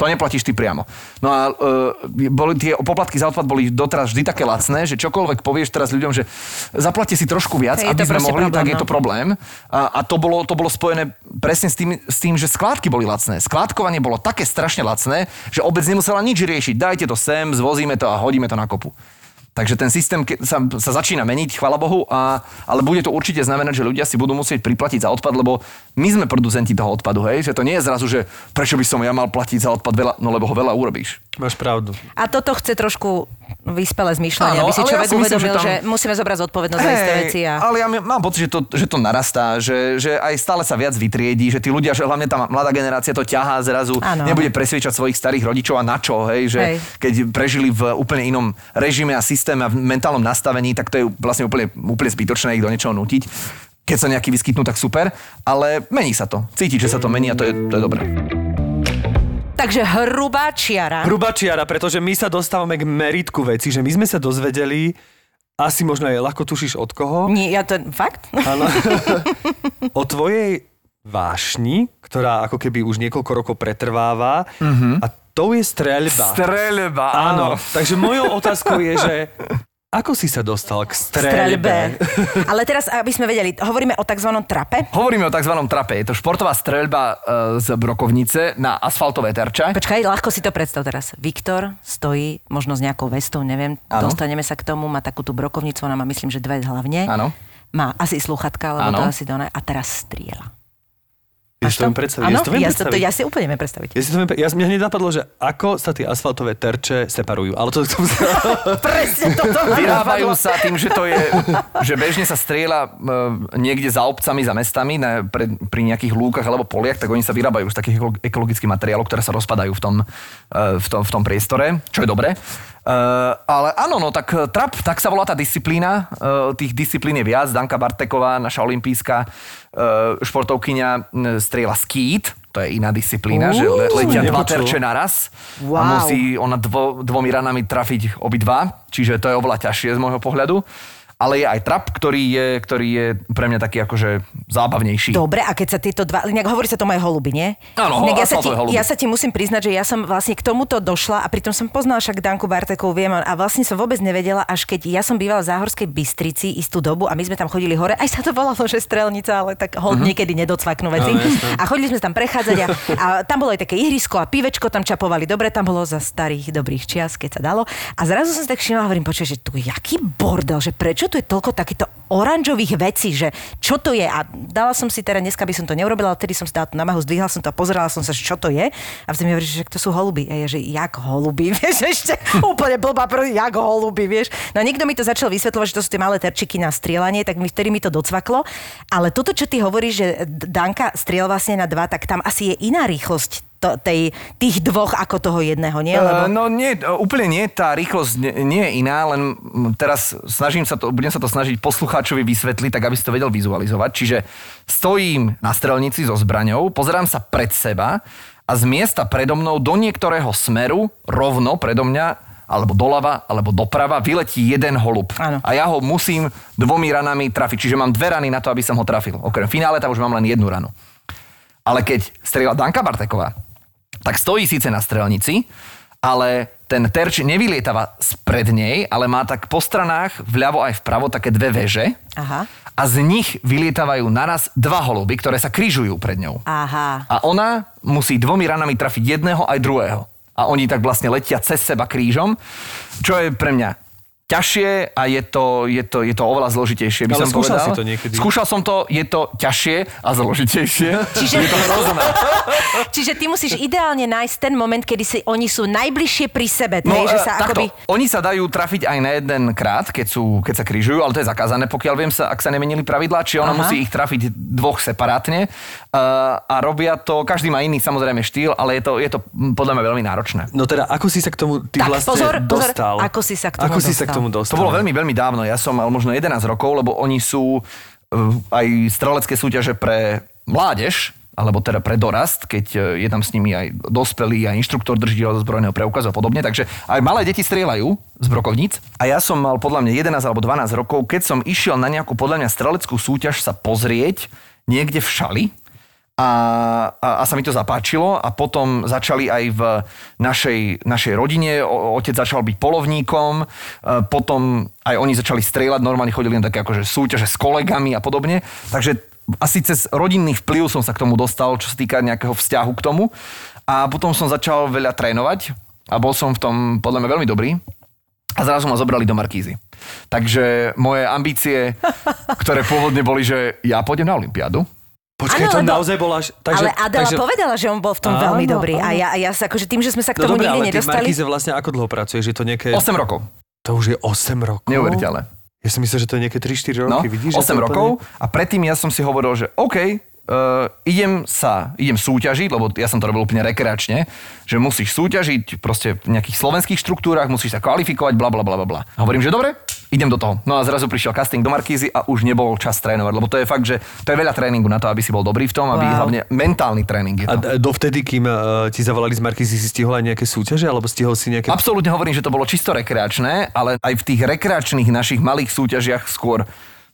To neplatíš ty priamo. No a e, boli, tie poplatky za odpad boli doteraz vždy také lacné, že čokoľvek povieš teraz ľuďom, že zaplatte si trošku viac, je aby sme mohli, problém, tak je no. to problém. A, a to, bolo, to bolo spojené presne s tým, s tým, že skládky boli lacné. Skládkovanie bolo také strašne lacné, že obec nemusela nič riešiť. Dajte to sem, zvozíme to a hodíme to na kopu. Takže ten systém sa, sa začína meniť, chvala Bohu, a, ale bude to určite znamenať, že ľudia si budú musieť priplatiť za odpad, lebo my sme producenti toho odpadu, hej? Že to nie je zrazu, že prečo by som ja mal platiť za odpad veľa, no lebo ho veľa urobíš. Máš pravdu. A toto chce trošku vyspelé zmýšľanie, aby si ja človek si myslím, uvedomil, že že, tam- musíme zobrať zodpovednosť za isté veci. A... Ale ja mám pocit, že to, že to narastá, že, že aj stále sa viac vytriedí, že tí ľudia, že hlavne tá mladá generácia to ťahá zrazu, Áno. nebude presviečať svojich starých rodičov a na čo, hej, že Hej. keď prežili v úplne inom režime a systéme a v mentálnom nastavení, tak to je vlastne úplne, úplne zbytočné ich do niečoho nutiť. Keď sa nejaký vyskytnú, tak super, ale mení sa to. Cítiť, že sa to mení a to je, to je dobré. Takže hrubá čiara. Hrubá čiara, pretože my sa dostávame k meritku veci, že my sme sa dozvedeli, asi možno aj ľahko tušíš od koho, Nie, ja to... Fakt? Áno. [LAUGHS] o tvojej vášni, ktorá ako keby už niekoľko rokov pretrváva a to je streľba. Streľba, Áno, takže mojou otázkou je, že [LAUGHS] ako si sa dostal k Streľbe. streľbe? Ale teraz, aby sme vedeli, hovoríme o tzv. trape. Hovoríme o tzv. trape. Je to športová streľba e, z brokovnice na asfaltové terče. Počkaj, ľahko si to predstav teraz. Viktor stojí, možno s nejakou vestou, neviem, Áno. dostaneme sa k tomu, má takú tú brokovnicu, ona má myslím, že dve hlavne. Áno. Má asi sluchatka, lebo Áno. to asi doné. A teraz strieľa. Ja si to viem predstaviť. Áno, Ja si to viem ja, si to, predstaviť. ja si úplne viem predstaviť. Ja si to viem, ja, mňa hneď napadlo, že ako sa tie asfaltové terče separujú. Ale to, to, [LAUGHS] Presne toto [LAUGHS] ma Vyrábajú sa tým, že to je, že bežne sa strieľa e, niekde za obcami, za mestami, na, pre, pri nejakých lúkach alebo poliach, tak oni sa vyrábajú z takých ekolo- ekologických materiálov, ktoré sa rozpadajú v tom, e, v tom, v tom priestore, čo je dobré. Uh, ale áno, no tak e, trap, tak sa volá tá disciplína. Uh, tých disciplín je viac. Danka Barteková, naša olimpijská uh, športovkyňa, m, strieľa skít. To je iná disciplína, že le, letia dva terče naraz. A Wow. musí ona dvo, dvomi ranami trafiť obidva, čiže to je oveľa ťažšie z môjho pohľadu. Ale je aj trap, ktorý je, ktorý je pre mňa taký akože zábavnejší. Dobre, a keď sa tieto dva... Inak hovorí sa tomu aj holuby, nie? Áno, Inak ja, sa ti, holuby. ja sa ti musím priznať, že ja som vlastne k tomuto došla a pritom som poznala však Danku Bartekovú, viem, a vlastne som vôbec nevedela, až keď ja som bývala v Záhorskej Bystrici istú dobu a my sme tam chodili hore, aj sa to volalo, že strelnica, ale tak hold Mhm. niekedy nedocvaknú veci. Jasné. a chodili sme tam prechádzať a, a tam bolo aj také ihrisko a pivečko tam čapovali. Dobre, tam bolo za starých dobrých čias, keď sa dalo. A zrazu som si tak všimla, hovorím, počuj, že tu jaký bordel, že prečo tu je toľko takýchto oranžových vecí, že čo to je. A dala som si teda, dneska by som to neurobila, ale vtedy som si dala tú namahu, zdvihla som to a pozerala som sa, že čo to je. A vtedy mi hovorí, že to sú holuby. A ja, že jak holuby, [LAUGHS] vieš, ešte úplne blbá, jak holuby, vieš. No a niekto mi to začal vysvetľovať, že to sú tie malé terčiky na strieľanie, tak mi vtedy mi to docvaklo. Ale toto, čo ty hovoríš, že Danka striel vlastne na dva, tak tam asi je iná rýchlosť to, tej, tých dvoch ako toho jedného, nie? Lebo... Uh, no nie, uh, úplne nie, tá rýchlosť nie, nie je iná, len teraz snažím sa to, budem sa to snažiť poslucháčovi vysvetliť, tak aby si to vedel vizualizovať. Čiže stojím na strelnici so zbraňou, pozerám sa pred seba a z miesta predo mnou do niektorého smeru, rovno predo mňa, alebo doľava, alebo doprava, vyletí jeden holub. Áno. A ja ho musím dvomi ranami trafiť. Čiže mám dve rany na to, aby som ho trafil. Okrem finále tam už mám len jednu ranu. Ale keď strieľa Danka Barteková, tak stojí síce na strelnici, ale ten terč nevylietava spred nej, ale má tak po stranách, vľavo aj vpravo, také dve veže. Aha. A z nich vylietávajú naraz dva holuby, ktoré sa križujú pred ňou. Aha. A ona musí dvomi ranami trafiť jedného aj druhého. A oni tak vlastne letia cez seba krížom, čo je pre mňa ťažšie a je to, je to, je to oveľa zložitejšie, by Ale som skúšal povedal. si to niekedy? Skúšal som to, je to ťažšie a zložitejšie. Čiže, je to hrozné. [LAUGHS] čiže ty musíš ideálne nájsť ten moment, kedy si, oni sú najbližšie pri sebe. No, hej, že e, sa takto, akoby... oni sa dajú trafiť aj na jeden krát, keď, sú, keď sa križujú, ale to je zakázané, pokiaľ viem sa, ak sa nemenili pravidlá, či ona Aha. musí ich trafiť dvoch separátne uh, a robia to, každý má iný samozrejme štýl, ale je to, je to podľa mňa veľmi náročné. No teda, ako si sa k tomu ty Tak, vlastne pozor, pozor, dostal? ako si sa k tomu ako si sa k dostal? Tomu To dostal? bolo veľmi, veľmi dávno, ja som mal možno 11 rokov, lebo oni sú uh, aj strelecké súťaže pre mládež, alebo teda pre dorast, keď uh, je tam s nimi aj dospelý, aj inštruktor drží do zbrojného preukazu a podobne, takže aj malé deti strieľajú z brokovníc. A ja som mal podľa mňa 11 alebo 12 rokov, keď som išiel na nejakú podľa mňa streleckú súťaž sa pozrieť niekde v šali a, a, a sa mi to zapáčilo a potom začali aj v našej, našej rodine, o, otec začal byť polovníkom, e, potom aj oni začali strieľať, normálne chodili len také akože súťaže s kolegami a podobne, takže asi cez rodinný vplyv som sa k tomu dostal, čo sa týka nejakého vzťahu k tomu. A potom som začal veľa trénovať a bol som v tom podľa mňa veľmi dobrý. A zrazu ma zobrali do Markízy. Takže moje ambície, [LAUGHS] ktoré pôvodne boli, že ja pôjdem na Olympiádu, Počkaj, Áno, to lebo- naozaj bola. Takže, ale Adela takže, povedala, že on bol v tom Áno, veľmi dobrý. A áno. ja, a ja sa akože tým, že sme sa k No tomu dobré, nikdy ale nedostali... Markíze vlastne ako dlho pracuješ? Je to nejaké... 8 rokov. To už je 8 rokov. Neuveriteľné. Ja si myslel, že to je nejaké 3-4 No, roky. Vidíš, že 8 to je rokov Úplne... a predtým ja som si hovoril, že OK, Uh, idem sa, idem súťažiť, lebo ja som to robil úplne rekreačne, že musíš súťažiť proste v nejakých slovenských štruktúrach, musíš sa kvalifikovať, bla bla bla bla hovorím, že dobre, idem do toho. No a zrazu prišiel casting do Markízy a už nebol čas trénovať, lebo to je fakt, že to je veľa tréningu na to, aby si bol dobrý v tom, aby Wow. hlavne mentálny tréning je A to. d- dovtedy, kým uh, ti zavolali z Markízy, si stihol aj nejaké súťaže, alebo stihol si nejaké... Absolútne hovorím, že to bolo čisto rekreačné, ale aj v tých rekreačných našich malých súťažiach skôr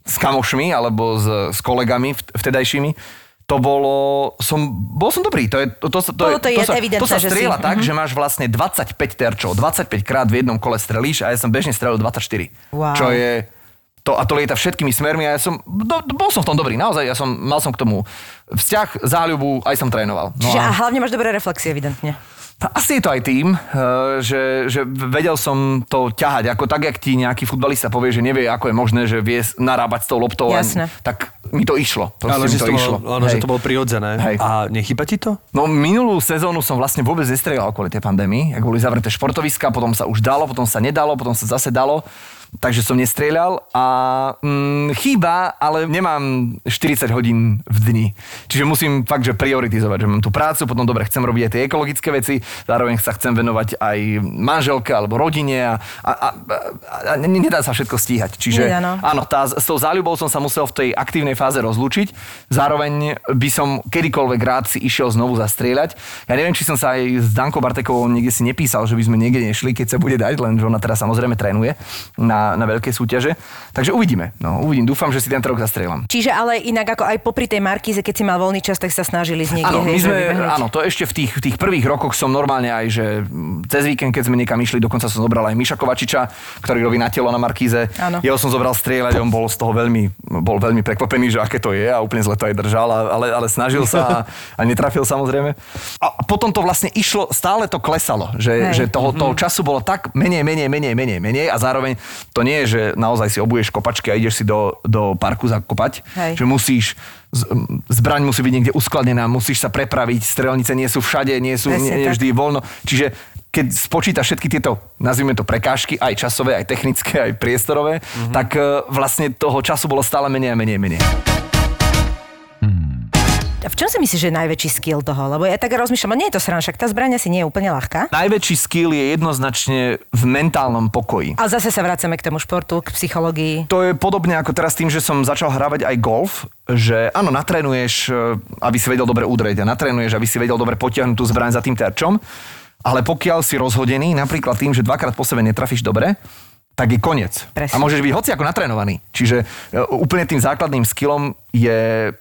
s kamošmi alebo s, s kolegami vt- vtedajšími, to bolo, som, bol som dobrý. To, je, to, to, to, Bolo to je sa, evidentné, to sa že si- strieľa tak, mhm. že máš vlastne 25 terčov, 25 krát v jednom kole strelíš a ja som bežne strelil 24. Wow. Čo je, to, a to lieta všetkými smermi a ja som, do, bol som v tom dobrý, naozaj, ja som, mal som k tomu vzťah, záľubu, aj som trénoval. No Čiže a- a hlavne máš dobré reflexie, evidentne. Asi je to aj tým, eh, že, že vedel som to ťahať. Ako tak, jak ti nejaký futbalista povie, že nevie, ako je možné, že vie narábať s tou loptou. a- Jasné. Tak mi to išlo. Áno, že, to išlo. bolo, áno, že to bolo prirodzené. Hej. A nechyba ti to? No minulú sezónu som vlastne vôbec nestrieľal kvôli tej pandémii. Ak boli zavreté športoviska, potom sa už dalo, potom sa nedalo, potom sa zase dalo. Takže som nestrieľal a mm, chýba, ale nemám 40 hodín v dni. Čiže musím fakt, že prioritizovať, že mám tú prácu, potom dobre, chcem robiť aj tie ekologické veci, zároveň sa chcem venovať aj manželke alebo rodine a, a, a, a, a ne- nedá sa všetko stíhať. Čiže Nedá, no. áno, tá, s tou záľubou som sa musel v tej aktívnej fáze rozlúčiť. Zároveň by som kedykoľvek rád si išiel znovu zastrieľať. Ja neviem, či som sa aj s Dankou Bartekovou niekde si nepísal, že by sme niekde nešli, keď sa bude dať, len že ona teraz samozrejme trénuje na, na veľké súťaže. Takže uvidíme. No, uvidím. Dúfam, že si tento rok zastrieľam. Čiže ale inak ako aj popri tej Markíze, keď si mal voľný čas, tak sa snažili z niekde. Áno, my sme, áno, to ešte v tých, v tých prvých rokoch som normálne aj, že cez víkend, keď sme niekam išli, dokonca som zobral aj Miša Kovačiča, ktorý robí na telo na Markíze. Áno. Jeho som zobral strieľať, on bol z toho veľmi, bol veľmi prekvapený, že aké to je a úplne zle to aj držal, ale, ale snažil sa a, [LAUGHS] a netrafil samozrejme. A potom to vlastne išlo, stále to klesalo, že, Hej. že toho, toho času bolo tak menej, menej, menej, menej, menej a zároveň to nie je, že naozaj si obuješ kopačky a ideš si do, do parku zakopať, Hej. že musíš, zbraň musí byť niekde uskladnená, musíš sa prepraviť, strelnice nie sú všade, nie sú Presne nie, nie vždy voľno. Čiže keď spočítaš všetky tieto, nazvime to prekážky, aj časové, aj technické, aj priestorové, mm-hmm. tak e, vlastne toho času bolo stále menej a menej a menej. A v čom si myslíš, že je najväčší skill toho? Lebo ja tak rozmýšľam, a nie je to sran, však tá zbraň asi nie je úplne ľahká. Najväčší skill je jednoznačne v mentálnom pokoji. A zase sa vracame k tomu športu, k psychológii. To je podobne ako teraz tým, že som začal hrávať aj golf, že áno, natrénuješ, e, aby si vedel dobre udrieť a natrénuješ, aby si vedel dobre potiahnuť tú zbraň za tým terčom, ale pokiaľ si rozhodený, napríklad tým, že dvakrát po sebe netrafíš dobre, tak je koniec. Presne. A môžeš byť hoci ako natrénovaný. Čiže e, úplne tým základným skillom je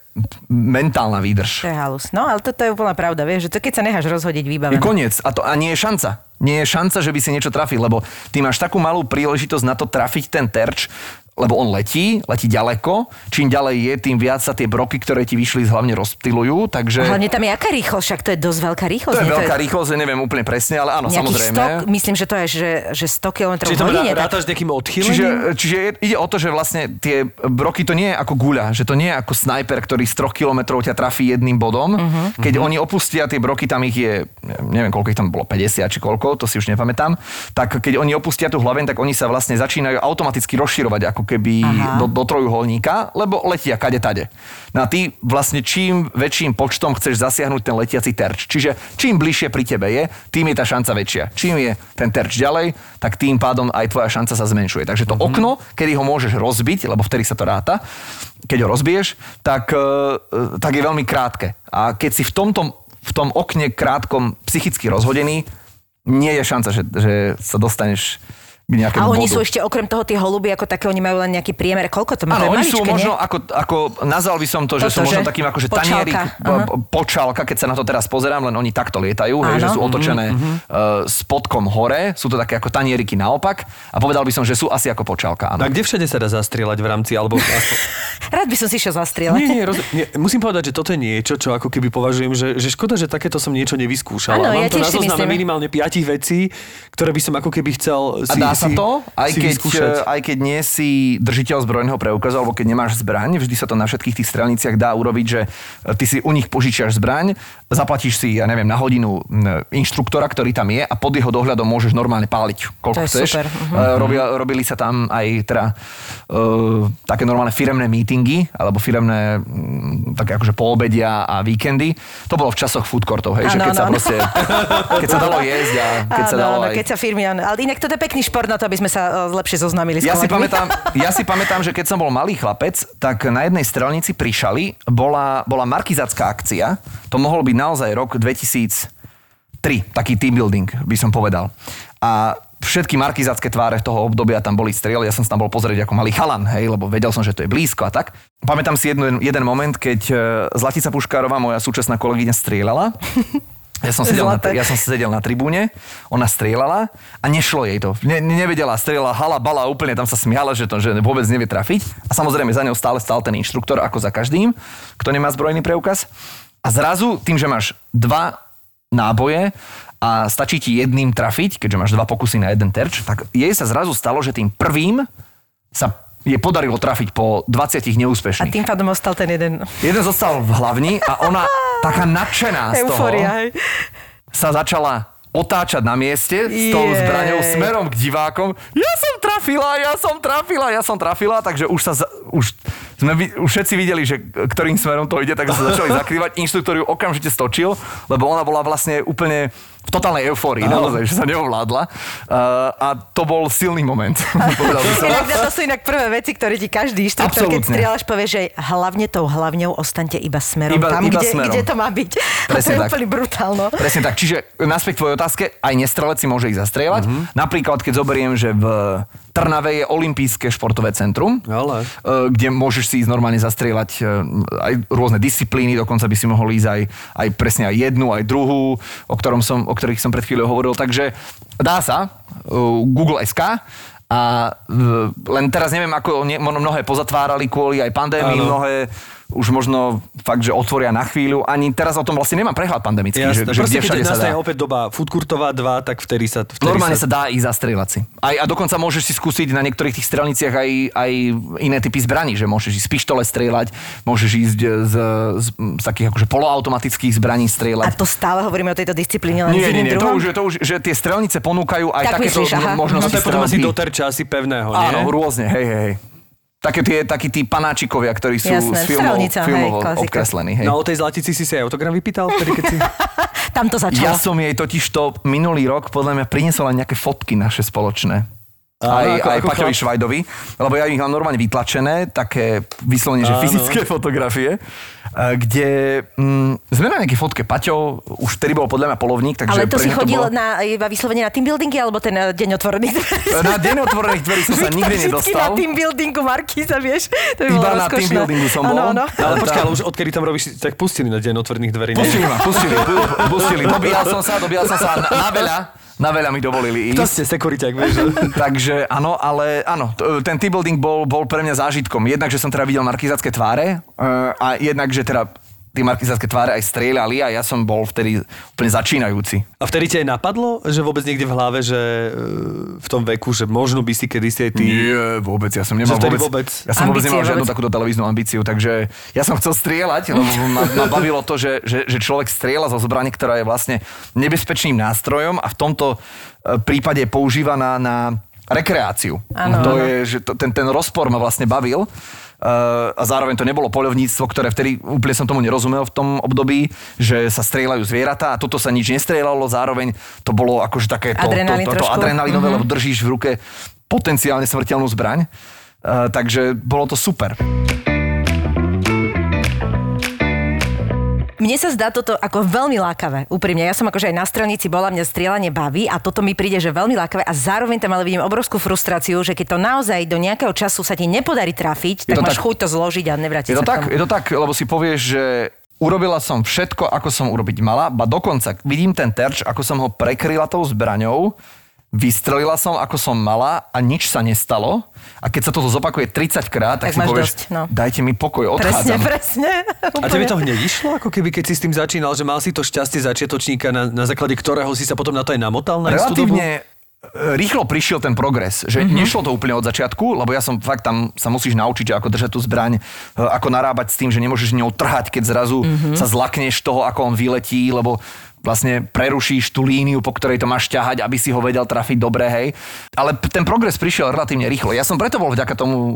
mentálna To výdrž. je halus. No, ale toto je úplná pravda, vieš, že to keď sa necháš rozhodiť, Je vybavené. koniec a, to, a nie je šanca. Nie je šanca, že by si niečo trafil, lebo ty máš takú malú príležitosť na to trafiť ten terč, lebo on letí, letí ďaleko. Čím ďalej je, tým viac sa tie broky, ktoré ti vyšli, hlavne rozptylujú. Takže... A hlavne tam je aká rýchlosť, však to je dosť veľká rýchlosť. to je veľká rýchlosť, neviem úplne presne, ale áno, samozrejme. 100, myslím, že to je, že, že 100 km Čiže v to hodine. tak- rátaš nejakým odchylením? Čiže, čiže je- ide o to, že vlastne tie broky to nie je ako guľa, že to nie je ako snajper, ktorý z troch kilometrov ťa trafí jedným bodom. Mhm. Keď oni opustia tie broky, tam ich je, neviem koľko ich tam bolo, 50 či koľko, to si už nepamätám, tak keď oni opustia tú hlaveň, tak oni sa vlastne začínajú automaticky rozširovať ako keby Aha. do, do trojuholníka, lebo letia kade tade. No a ty vlastne čím väčším počtom chceš zasiahnuť ten letiaci terč. Čiže čím bližšie pri tebe je, tým je tá šanca väčšia. Čím je ten terč ďalej, tak tým pádom aj tvoja šanca sa zmenšuje. Takže to okno, kedy ho môžeš rozbiť, lebo vtedy sa to ráta, keď ho rozbiješ, tak, e, e, tak je veľmi krátke. A keď si v tomto v tom okne krátkom psychicky rozhodený, nie je šanca, že, že sa dostaneš nejakému A oni bodu. sú ešte okrem toho tie holuby ako také, oni majú len nejaký priemer. Koľko to má? Áno, oni sú maličké, možno, nie? ako, ako nazval by som to, že Toto, sú možno že? takým akože Počálka, tanierik, po- počálka, keď sa na to teraz pozerám, len oni takto lietajú, hej, že sú otočené uh, spodkom hore, sú to také ako tanieriky naopak a povedal by som, že sú asi ako počálka, A áno. kde všade sa dá zastrieľať v rámci, alebo... [LAUGHS] Rád by som si išiel zastrieľať. Nie, nie, roz... nie, musím povedať, že toto je niečo, čo ako keby považujem, že, že škoda, že takéto som niečo nevyskúšal. Áno, A mám ja to na zozname minimálne piatich vecí, ktoré by som ako keby chcel A si, dá sa to, aj si keď, vyskúšať. eh, aj keď nie si držiteľ zbrojného preukazu, alebo keď nemáš zbraň, vždy sa to na všetkých tých strelniciach dá urobiť, že eh, ty si u nich požičiaš zbraň, zaplatíš si, ja neviem, na hodinu mm, inštruktora, ktorý tam je a pod jeho dohľadom môžeš normálne páliť, koľko To je chceš. super, mhm. Eh, Robia, robili sa tam aj teda uh, také normálne firemné meetingy, alebo firemné mm, také akože poobedia a víkendy. To bolo v časoch food courtov, hej, že Áno, keď sa áno, áno. proste, keď sa dalo [LAUGHS] jesť a keď sa Áno, dalo áno, aj... keď sa firmy, ale inak toto je pekný šport na to, aby sme sa e, lepšie zoznámili s Ja si, pamätám, [LAUGHS] ja si pamätám, že keď som bol malý chlapec, tak na jednej strelnici pri Šali bola, bola markizácká akcia. To mohol byť naozaj rok 2003, taký team building, by som povedal. A všetky markizácké tváre toho obdobia tam boli strieľ, ja som sa tam bol pozrieť ako malý chalan, hej, lebo vedel som, že to je blízko a tak. Pamätám si jednu, jeden moment, keď e, Zlatica Puškárová, moja súčasná kolegyňa, strieľala. [LAUGHS] Ja som, sedel na, ja som sedel na tribúne, ona strieľala a nešlo jej to. Ne, nevedela, strieľala hala, bala úplne, tam sa smiala, že to že vôbec nevie trafiť. A samozrejme za ňou stále stál ten inštruktor, ako za každým, kto nemá zbrojný preukaz. A zrazu, tým, že máš dva náboje a stačí ti jedným trafiť, keďže máš dva pokusy na jeden terč, tak jej sa zrazu stalo, že tým prvým sa je podarilo trafiť po 20 A neúspešných. tým pádom ostal ten jeden Jeden zostal v hlavni a ona [LAUGHS] taká nadšená z toho euforia. sa začala otáčať na mieste s tou zbraňou smerom k divákom. Ja som trafila, ja som trafila, ja som trafila, takže už sa už sme už všetci videli, že ktorým smerom to ide, tak sa začali [LAUGHS] zakrývať. Inštruktor ju okamžite stočil, lebo ona bola vlastne úplne v totálnej eufórii, naozaj, že sa neovládla. Uh, a to bol silný moment. [LAUGHS] Inak to sú inak prvé veci, ktoré ti každý inštruktor, keď strieľaš, povie, že hlavne tou hlavňou ostaňte iba smerom Iba- tam, iba kde, smerom. kde to má byť. a [LAUGHS] to Presne je tak. úplne brutálno. Presne tak. Čiže naspäť k tvojej otázke, aj nestrelec si môže ísť zastrieľať. Napríklad, keď zoberiem, že v Trnave je olympijské športové centrum, Ale. e, kde môžeš si ísť normálne zastrieľať e, aj rôzne disciplíny, dokonca by si mohol ísť aj, aj presne aj jednu, aj druhú, o, ktorom som, o ktorých som pred chvíľou hovoril. Takže dá sa, e, Google SK, a len teraz neviem, ako mnohé pozatvárali kvôli aj pandémii, mnohé už možno fakt, že otvoria na chvíľu. Ani teraz o tom vlastne nemám prehľad pandemický, že, Jasné, že proste kde všade keď sa dá. opäť doba Foodkurtová 2, tak vtedy sa... Vtedy Normálne sa dá ísť zastrieľať si. Aj, a dokonca môžeš si skúsiť na niektorých tých strelniciach aj, aj iné typy zbraní, že môžeš ísť z pištole strieľať, môžeš ísť z, z, z takých akože poloautomatických zbraní A strieľať. to stále hovoríme o tejto disciplíne len nie, s nie, iným nie, to druhom? už, to už, že tie strelnice ponúkajú aj Tak takéto myslíš, aha. No možnosti to je potom asi do terča, asi pevného, nie? Áno, rôzne, hej, hej, hej. Také tie, takí tí panáčikovia, ktorí sú Jasné, z filmov, strelnica, hej, obkreslení. Hej. No o tej zlatici si si aj autogram vypýtal, vtedy keď si... [LAUGHS] Tam to začalo. Ja som jej totiž to minulý rok podľa mňa priniesol nejaké fotky naše spoločné. Aj, ako- aj ako Paťovi chlap. Švajdovi, lebo ja ich mám normálne vytlačené, také vyslovene, že Áno. fyzické [LAUGHS] fotografie, eh, kde mm, sme na nejaké fotke. Paťo už vtedy bol podľa mňa polovník, takže Ale to si chodil bolo... na, iba vyslovene na team buildingy, alebo ten eh, deň otvorených dverí? Na deň otvorených dverí som sa [LAUGHS] nikdy nedostal. na team buildingu Markíza, vieš? To by Iba na team buildingu som bol. Áno, áno. Ale počkaj, ale už odkedy tam robíš, tak pustili na deň otvorených dverí? Pustili ma, pustili, pu- pustili. [LAUGHS] Dobíjal som sa, dobíjal som sa na, na veľa. Na veľa mi dovolili To ísť. ste sekuriťak, vieš. [LAUGHS] Takže áno, ale áno, t- ten team building bol, bol pre mňa zážitkom. Jednak, že som teda videl markizácké tváre eh, a jednak, že teda tie markizácké tváre aj strieľali a ja som bol vtedy úplne začínajúci. A vtedy ti aj napadlo, že vôbec niekde v hlave, že e, v tom veku, že možno by si kedysi aj ty... Nie, vôbec, ja som nemal vôbec, vôbec ja som vôbec nemal žiadnu vôbec. takúto televíznu ambíciu, takže ja som chcel strieľať, lebo ma, ma bavilo to, že, že, že človek strieľa zo zbrane, ktorá je vlastne nebezpečným nástrojom a v tomto e, prípade je používaná na rekreáciu. Áno, to áno. je, že to, ten, ten rozpor ma vlastne bavil. Uh, a zároveň to nebolo poľovníctvo, ktoré vtedy úplne som tomu nerozumel v tom období, že sa strieľajú zvieratá a toto sa nič nestrieľalo, zároveň to bolo akože také to, to, Adrenalín to, to, trošku. adrenalinové, lebo držíš v ruke potenciálne smrteľnú zbraň. Uh, takže bolo to super. Mne sa zdá toto ako veľmi lákavé, úprimne. Ja som akože aj na strelnici bola, mňa strieľanie baví a toto mi príde, že veľmi lákavé a zároveň tam ale vidím obrovskú frustráciu, že keď to naozaj do nejakého času sa ti nepodarí trafiť, tak máš tak. chuť to zložiť a nevrátiť Je to sa tak, je to tak, lebo si povieš, že urobila som všetko, ako som urobiť mala, ba dokonca vidím ten terč, ako som ho prekryla tou zbraňou, vystrelila som, ako som mala a nič sa nestalo. A keď sa toto zopakuje 30 krát, tak, Tak si máš povieš, dosť, no. dajte mi pokoj, Presne, odchádzam. presne. A tebe to hneď išlo, ako keby keď si s tým začínal, že mal si to šťastie začiatočníka, na, na základe ktorého si sa potom na to aj namotal na? Relatívne e, rýchlo prišiel ten progres, že Mhm. mm-hmm. nešlo to úplne od začiatku, lebo ja som fakt tam sa musíš naučiť, ako držať tú zbraň, e, ako narábať s tým, že nemôžeš ňou trhať, keď zrazu Mhm. mm-hmm. sa zlakneš toho, ako on vyletí, lebo vlastne prerušíš tú líniu, po ktorej to máš ťahať, aby si ho vedel trafiť dobre, hej. Ale ten progres prišiel relatívne rýchlo. Ja som preto bol vďaka tomu e,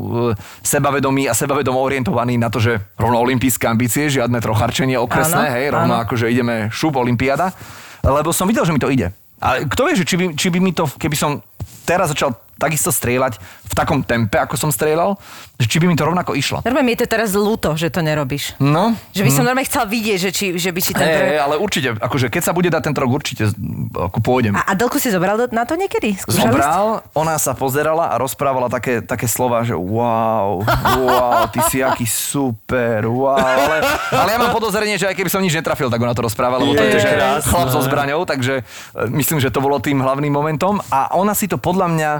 sebavedomý a sebavedomo orientovaný na to, že rovno olympijské ambície, žiadne trocharčenie okresné, Áno, hej, rovno áno. akože ideme šup olympiáda, lebo som videl, že mi to ide. Ale kto vie, že či by, či by mi to, keby som teraz začal takisto strieľať v takom tempe, ako som strieľal, že či by mi to rovnako išlo. Normálne mi je to teraz ľúto, že to nerobíš. No, Že by som normálne chcel vidieť, že, či, že by si ten... Hej, ale určite, akože keď sa bude dať ten rok, určite ako pôjdem. A Adelku si zobral na to niekedy? Skúšali ste? Zobral, ona sa pozerala a rozprávala také, také slova, že wow, wow, ty si aký super, wow. Ale, ale ja mám podozrenie, že aj keby som nič netrafil, tak ona to rozprávala, lebo to je že chlap so zbraňou, takže e, myslím, že to bolo tým hlavným momentom. A ona si to podľa mňa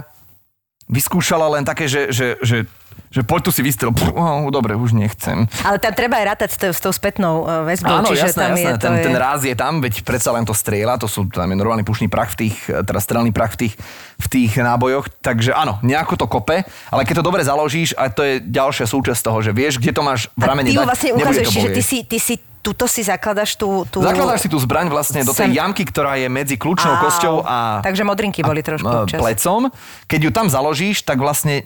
vyskúšala len také, že, že, že, že poď tu si vystrel. Pff, oh, dobre, už nechcem. Ale tam treba aj rátať s, tou- s tou spätnou uh, väzbou, Áno, čiže jasné, tam jasné. je ten, je... ten ráz je tam, veď predsa len to strieľa, to sú tam je normálny pušný prach v tých, teda strelný prach v tých, v tých nábojoch, takže áno, nejako to kope, ale keď to dobre založíš, a to je ďalšia súčasť toho, že vieš, kde to máš v A ramene ty ju dať, vlastne to že ty si, ty si tuto si zakladaš tú... tú... Zakladáš si tú zbraň vlastne do tej Sem. jamky, ktorá je medzi kľúčnou Au. kosťou a, Takže modrinky boli trošku občas. plecom. Keď ju tam založíš, tak vlastne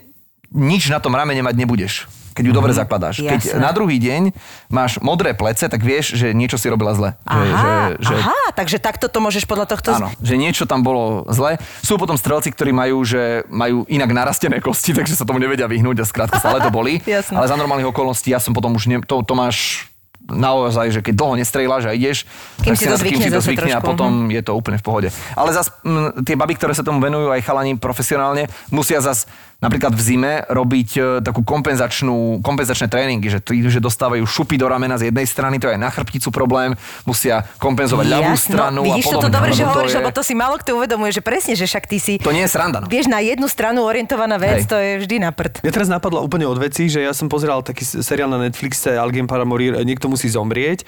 nič na tom ramene mať nebudeš keď ju dobre zakladáš. Keď Jasné. na druhý deň máš modré plece, tak vieš, že niečo si robila zle. Že, Aha, že, že, aha, takže takto to môžeš podľa tohto... Áno, že niečo tam bolo zle. Sú potom strelci, ktorí majú, že majú inak narastené kosti, [LAUGHS] takže sa tomu nevedia vyhnúť a skrátka stále to boli. [LAUGHS] Ale za normálnych okolností ja som potom už, ne, to, to máš naozaj, že keď dlho nestrieľaš a ideš, Kým tak si to zvykne kým si to zase zvykne a potom je to úplne v pohode. Ale zas m, tie baby, ktoré sa tomu venujú, aj chalani profesionálne, musia zas napríklad v zime robiť e, takú kompenzačnú, kompenzačné tréningy, že, tí, že dostávajú šupy do ramena z jednej strany, to je na chrbticu problém, musia kompenzovať ľavú Jasno, stranu a vidíš, podobne. toto dobre, že to hovoríš, je- lebo to si málo kto uvedomuje, že presne, že však ty si... To nie je sranda, no. Vieš, na jednu stranu orientovaná vec, Hej. to je vždy na prd. Mňa teraz napadlo úplne od veci, že ja som pozeral taký seriál na Netflixe Algem Paramorir, Niekto musí zomrieť.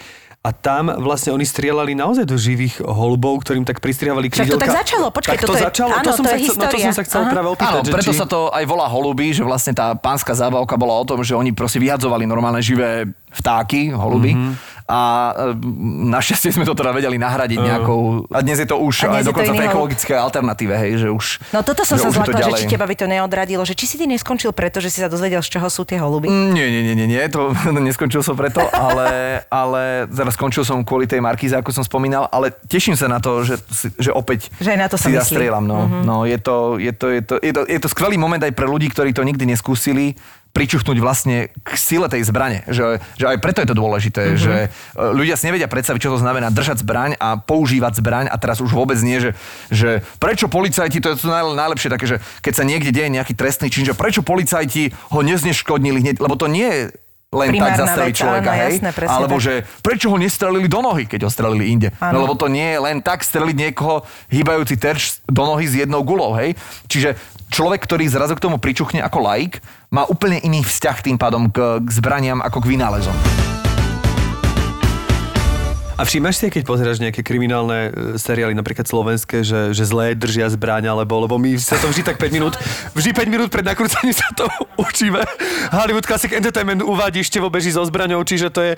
A tam vlastne oni strieľali naozaj do živých holubov, ktorým tak pristrihavali Však to krídelka. tak začalo, počkaj, tak to, je- začalo, áno, to som to sa je chcel, no, to som sa chcel Aha. práve opýtať. Áno, že preto či... sa to aj volá holuby, že vlastne tá pánska zábavka bola o tom, že oni proste vyhadzovali normálne živé vtáky, holuby. Mhm. Mm-hmm. A e, našťastie sme to teda vedeli nahradiť nejakou... A dnes je to už aj dokonca v ekologické alternatíve, hej, že už... No toto som sa zlakla, že či teba by to neodradilo, že či si ty neskončil preto, že si sa dozvedel, z čoho sú tie holuby. Mm, Nie, nie, nie, nie, nie, to [LAUGHS] neskončil som preto, ale, ale teraz skončil som kvôli tej Markíze, ako som spomínal, ale teším sa na to, že, že opäť Že aj na to si zastrieľam. No, mm-hmm. no je, to, je, to, je, to, je, to, je to skvelý moment aj pre ľudí, ktorí to nikdy neskúsili, pričuchnúť vlastne k sile tej zbrane. Že, že aj preto je to dôležité, mm-hmm. že e, ľudia si nevedia predstaviť, čo to znamená držať zbraň a používať zbraň a teraz už vôbec nie, že, že prečo policajti, to je to naj- najlepšie také, že keď sa niekde deje nejaký trestný čin, že prečo policajti ho nezneškodnili hneď, lebo to nie je len Primárna tak zastreliť vec, človeka, áno, hej? jasné, Alebo tak. že prečo ho nestrelili do nohy, keď ho strelili inde. Áno. No lebo to nie je len tak streliť niekoho hýbajúci terč do nohy s jednou gulou, hej? Čiže človek, ktorý zrazu k tomu pričuchne ako laik, má úplne iný vzťah tým pádom k, k zbraniam ako k vynálezom. A všímaš si, keď pozeráš nejaké kriminálne e, seriály, napríklad slovenské, že, že zlé držia zbraň, alebo, lebo my sa to vždy tak 5 minút, vždy 5 minút pred nakrúcaním sa to [LAUGHS] učíme. Hollywood Classic Entertainment uvádí števo beží so zbraňou, čiže to je,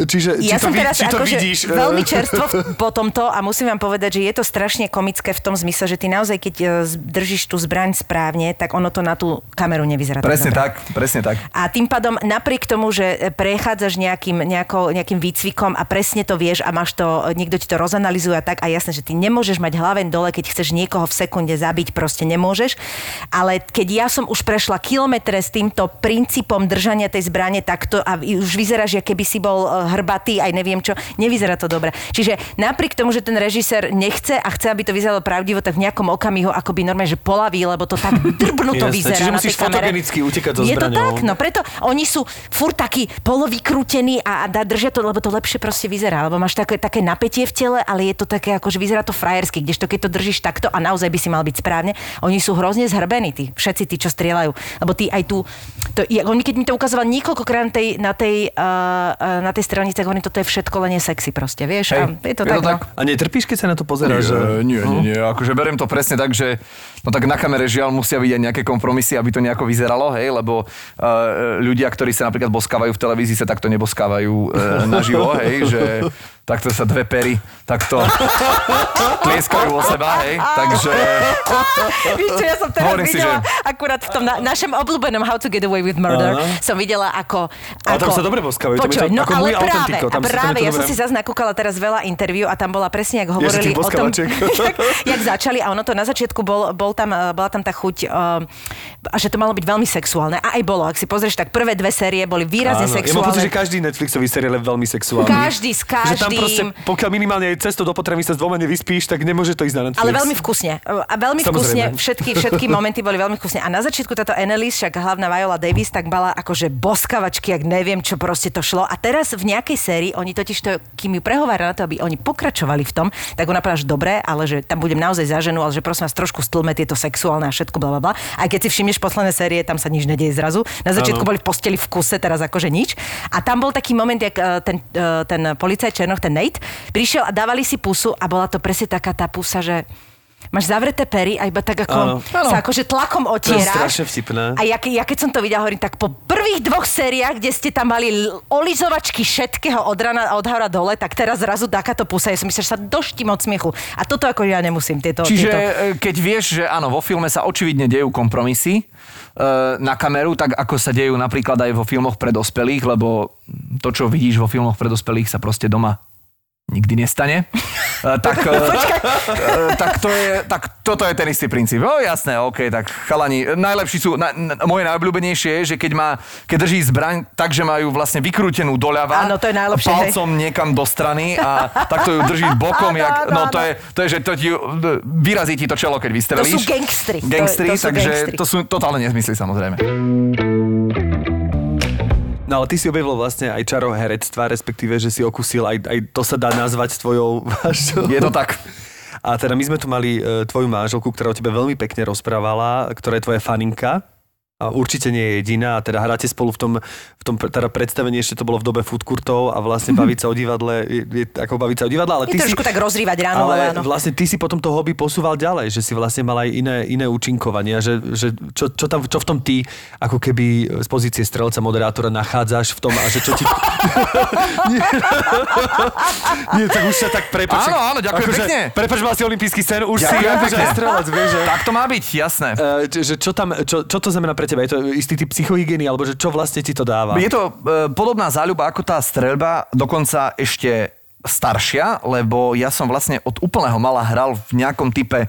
čiže, Ja či, to, som vid- teraz či to akože vidíš. e, veľmi [LAUGHS] čerstvo po tomto a musím vám povedať, že je to strašne komické v tom zmysle, že ty naozaj, keď e, držíš tú zbraň správne, tak ono to na tú kameru nevyzerá. Presne dobre. tak, presne tak. A tým pádom napriek tomu, že prechádzaš nejakým, nejako, nejakým výcvikom a presne to vieš a máš to, niekto ti to rozanalizuje a tak a jasné, že ty nemôžeš mať hlaven dole, keď chceš niekoho v sekunde zabiť, proste nemôžeš. Ale keď ja som už prešla kilometre s týmto princípom držania tej zbrane takto a už vyzeráš, že keby si bol e, hrbatý, aj neviem čo, nevyzerá to dobre. Čiže napriek tomu, že ten režisér nechce a chce, aby to vyzeralo pravdivo, tak v nejakom okamihu akoby normálne, že polaví, lebo to tak [LAUGHS] drbnuto vyzerá čiže musíš fotogenicky utekať so Je to tak, no preto oni sú furt takí polovykrútení a, a držia to, lebo to lepšie proste vyzerá, lebo máš také, také napätie v tele, ale je to také, ako že vyzerá to frajersky, kdežto keď to držíš takto a naozaj by si mal byť správne, oni sú hrozne zhrbení, tí, všetci tí, čo strieľajú. Lebo tí aj tu, to, je, oni keď mi to ukazoval niekoľkokrát na tej, na tej, uh, na tej strelnici, tak hovorím, toto je všetko len je sexy proste, vieš? Hej, a je to je tak, to no. tak. A netrpíš, keď sa na to pozeráš? že... Nie, nie, nie, akože beriem to presne tak, že no tak na kamere žiaľ musia byť aj nejaké kompromisy, aby to nejako vyzeralo, hej, lebo uh, ľudia, ktorí sa napríklad boskávajú v televízii, sa takto neboskávajú uh, naživo, hej, že takto sa dve pery takto tlieskajú o seba, hej, takže Víš čo, ja som teraz Hovorím si, videla, že- akurát v tom na, našom obľúbenom How to get away with murder, Áno. som videla ako... Ale tam ako sa dobre tam je to Počuj, no ako ale práve, autentico, tam a tam práve, to ja som si zase nakúkala teraz veľa interviu a tam bola presne, jak Ježiš, hovorili o tom, jak, [LAUGHS] jak začali a ono to na začiatku bol, bol tam, eh, bola tam tá chuť, uh, a že to malo byť veľmi sexuálne. A aj bolo, ak si pozrieš, tak prvé dve série boli výrazne Áno, Ja mám sexuálne. pocit, že každý Netflixový seriál je veľmi sexuálny. Každý tam každým. Proste, pokiaľ minimálne aj cesto do potreby sa dvoma nevyspíš, tak nemôže to ísť na Netflix. Ale veľmi vkusne. A veľmi vkusne, Samozrejme. všetky, všetky [LAUGHS] momenty boli veľmi vkusne. A na začiatku táto Annelies, však hlavná Viola Davis, tak mala akože boskavačky, ak neviem, čo proste to šlo. A teraz v nejakej sérii, oni totiž to, kým ju prehovára na to, aby oni pokračovali v tom, tak ona povedala, že dobre, ale že tam budem naozaj za ženu, ale že prosím vás trošku stlme tieto sexuálne a všetko, bla, bla, bla. A keď si všimneš posledné série, tam sa nič nedieje zrazu. Na začiatku Áno. boli v posteli v kuse, teraz akože nič. A tam bol taký moment, jak eh, ten, eh, ten policajt Černoch, ten Nate, prišiel a dávali si pusu a bola to presne taká tá pusa, že máš zavreté pery a iba tak ako Áno. sa akože tlakom To je otieráš. strašne vtipné. A ja, ja keď som to videla, hovorím, tak po prvých dvoch sériách, kde ste tam mali olizovačky všetkého od rana od hora dole, tak teraz zrazu takáto pusa. Ja som myslela, že sa doštím od smiechu. A toto ako ja nemusím, tieto... Čiže tieto... e, keď vieš, že áno, vo filme sa očividne dejú kompromisy e, na kameru, tak ako sa dejú napríklad aj vo filmoch pre dospelých, lebo to, čo vidíš vo filmoch pre dospelých, sa proste doma nikdy nestane. [LAUGHS] E, tak, [LAUGHS] e, e, tak, to je, tak toto je ten istý princíp. O, jasné, OK, tak chalani, najlepší sú, na, na, moje najobľúbenejšie je, že keď, má, keď drží zbraň tak, že majú vlastne vykrútenú doľava, Áno, to je najlepšie, hej. palcom niekam do strany a takto ju drží [LAUGHS] bokom, Áno, jak, áno, no to je, to je, že to ti, vyrazí ti to čelo, keď vystrelíš. To sú gangstri. To- Gangstri, to sú takže gangstri. to sú totálne nezmysly samozrejme. No ale ty si objavil vlastne aj čaro herectva, respektíve, že si okusil, aj, aj to sa dá nazvať tvojou [LAUGHS] vášou. Je to tak. A teda my sme tu mali e, tvoju manželku, ktorá o tebe veľmi pekne rozprávala, ktorá je tvoja faninka. A určite nie je jediná. A teda hráte spolu v tom, v tom teda predstavení, ešte to bolo v dobe food courtov a vlastne baviť sa o divadle, je, je ako baviť sa o divadle, ale Je ty si... trošku tak rozrývať ráno, ale ale áno. vlastne ty si potom to hobby posúval ďalej, že si vlastne mal aj iné, iné účinkovania, že, že čo, čo, tam, čo v tom ty ako keby z pozície strelca, moderátora nachádzaš v tom a že čo ti... [LAUGHS] nie, [LAUGHS] nie, tak už sa tak prepač. Áno, áno, ďakujem pekne. Prepač, mal si olimpijský sen, už si Ďakujem akože pekne. aj strelec, vieš, že... Tak to má byť, jasné. Uh, že čo, tam, čo, čo to znamená pre teba? Je to istý typ psychohygieny, alebo že čo vlastne ti to dáva? Je to e, podobná záľuba ako tá streľba, dokonca ešte staršia, lebo ja som vlastne od úplného mala hral v nejakom type e,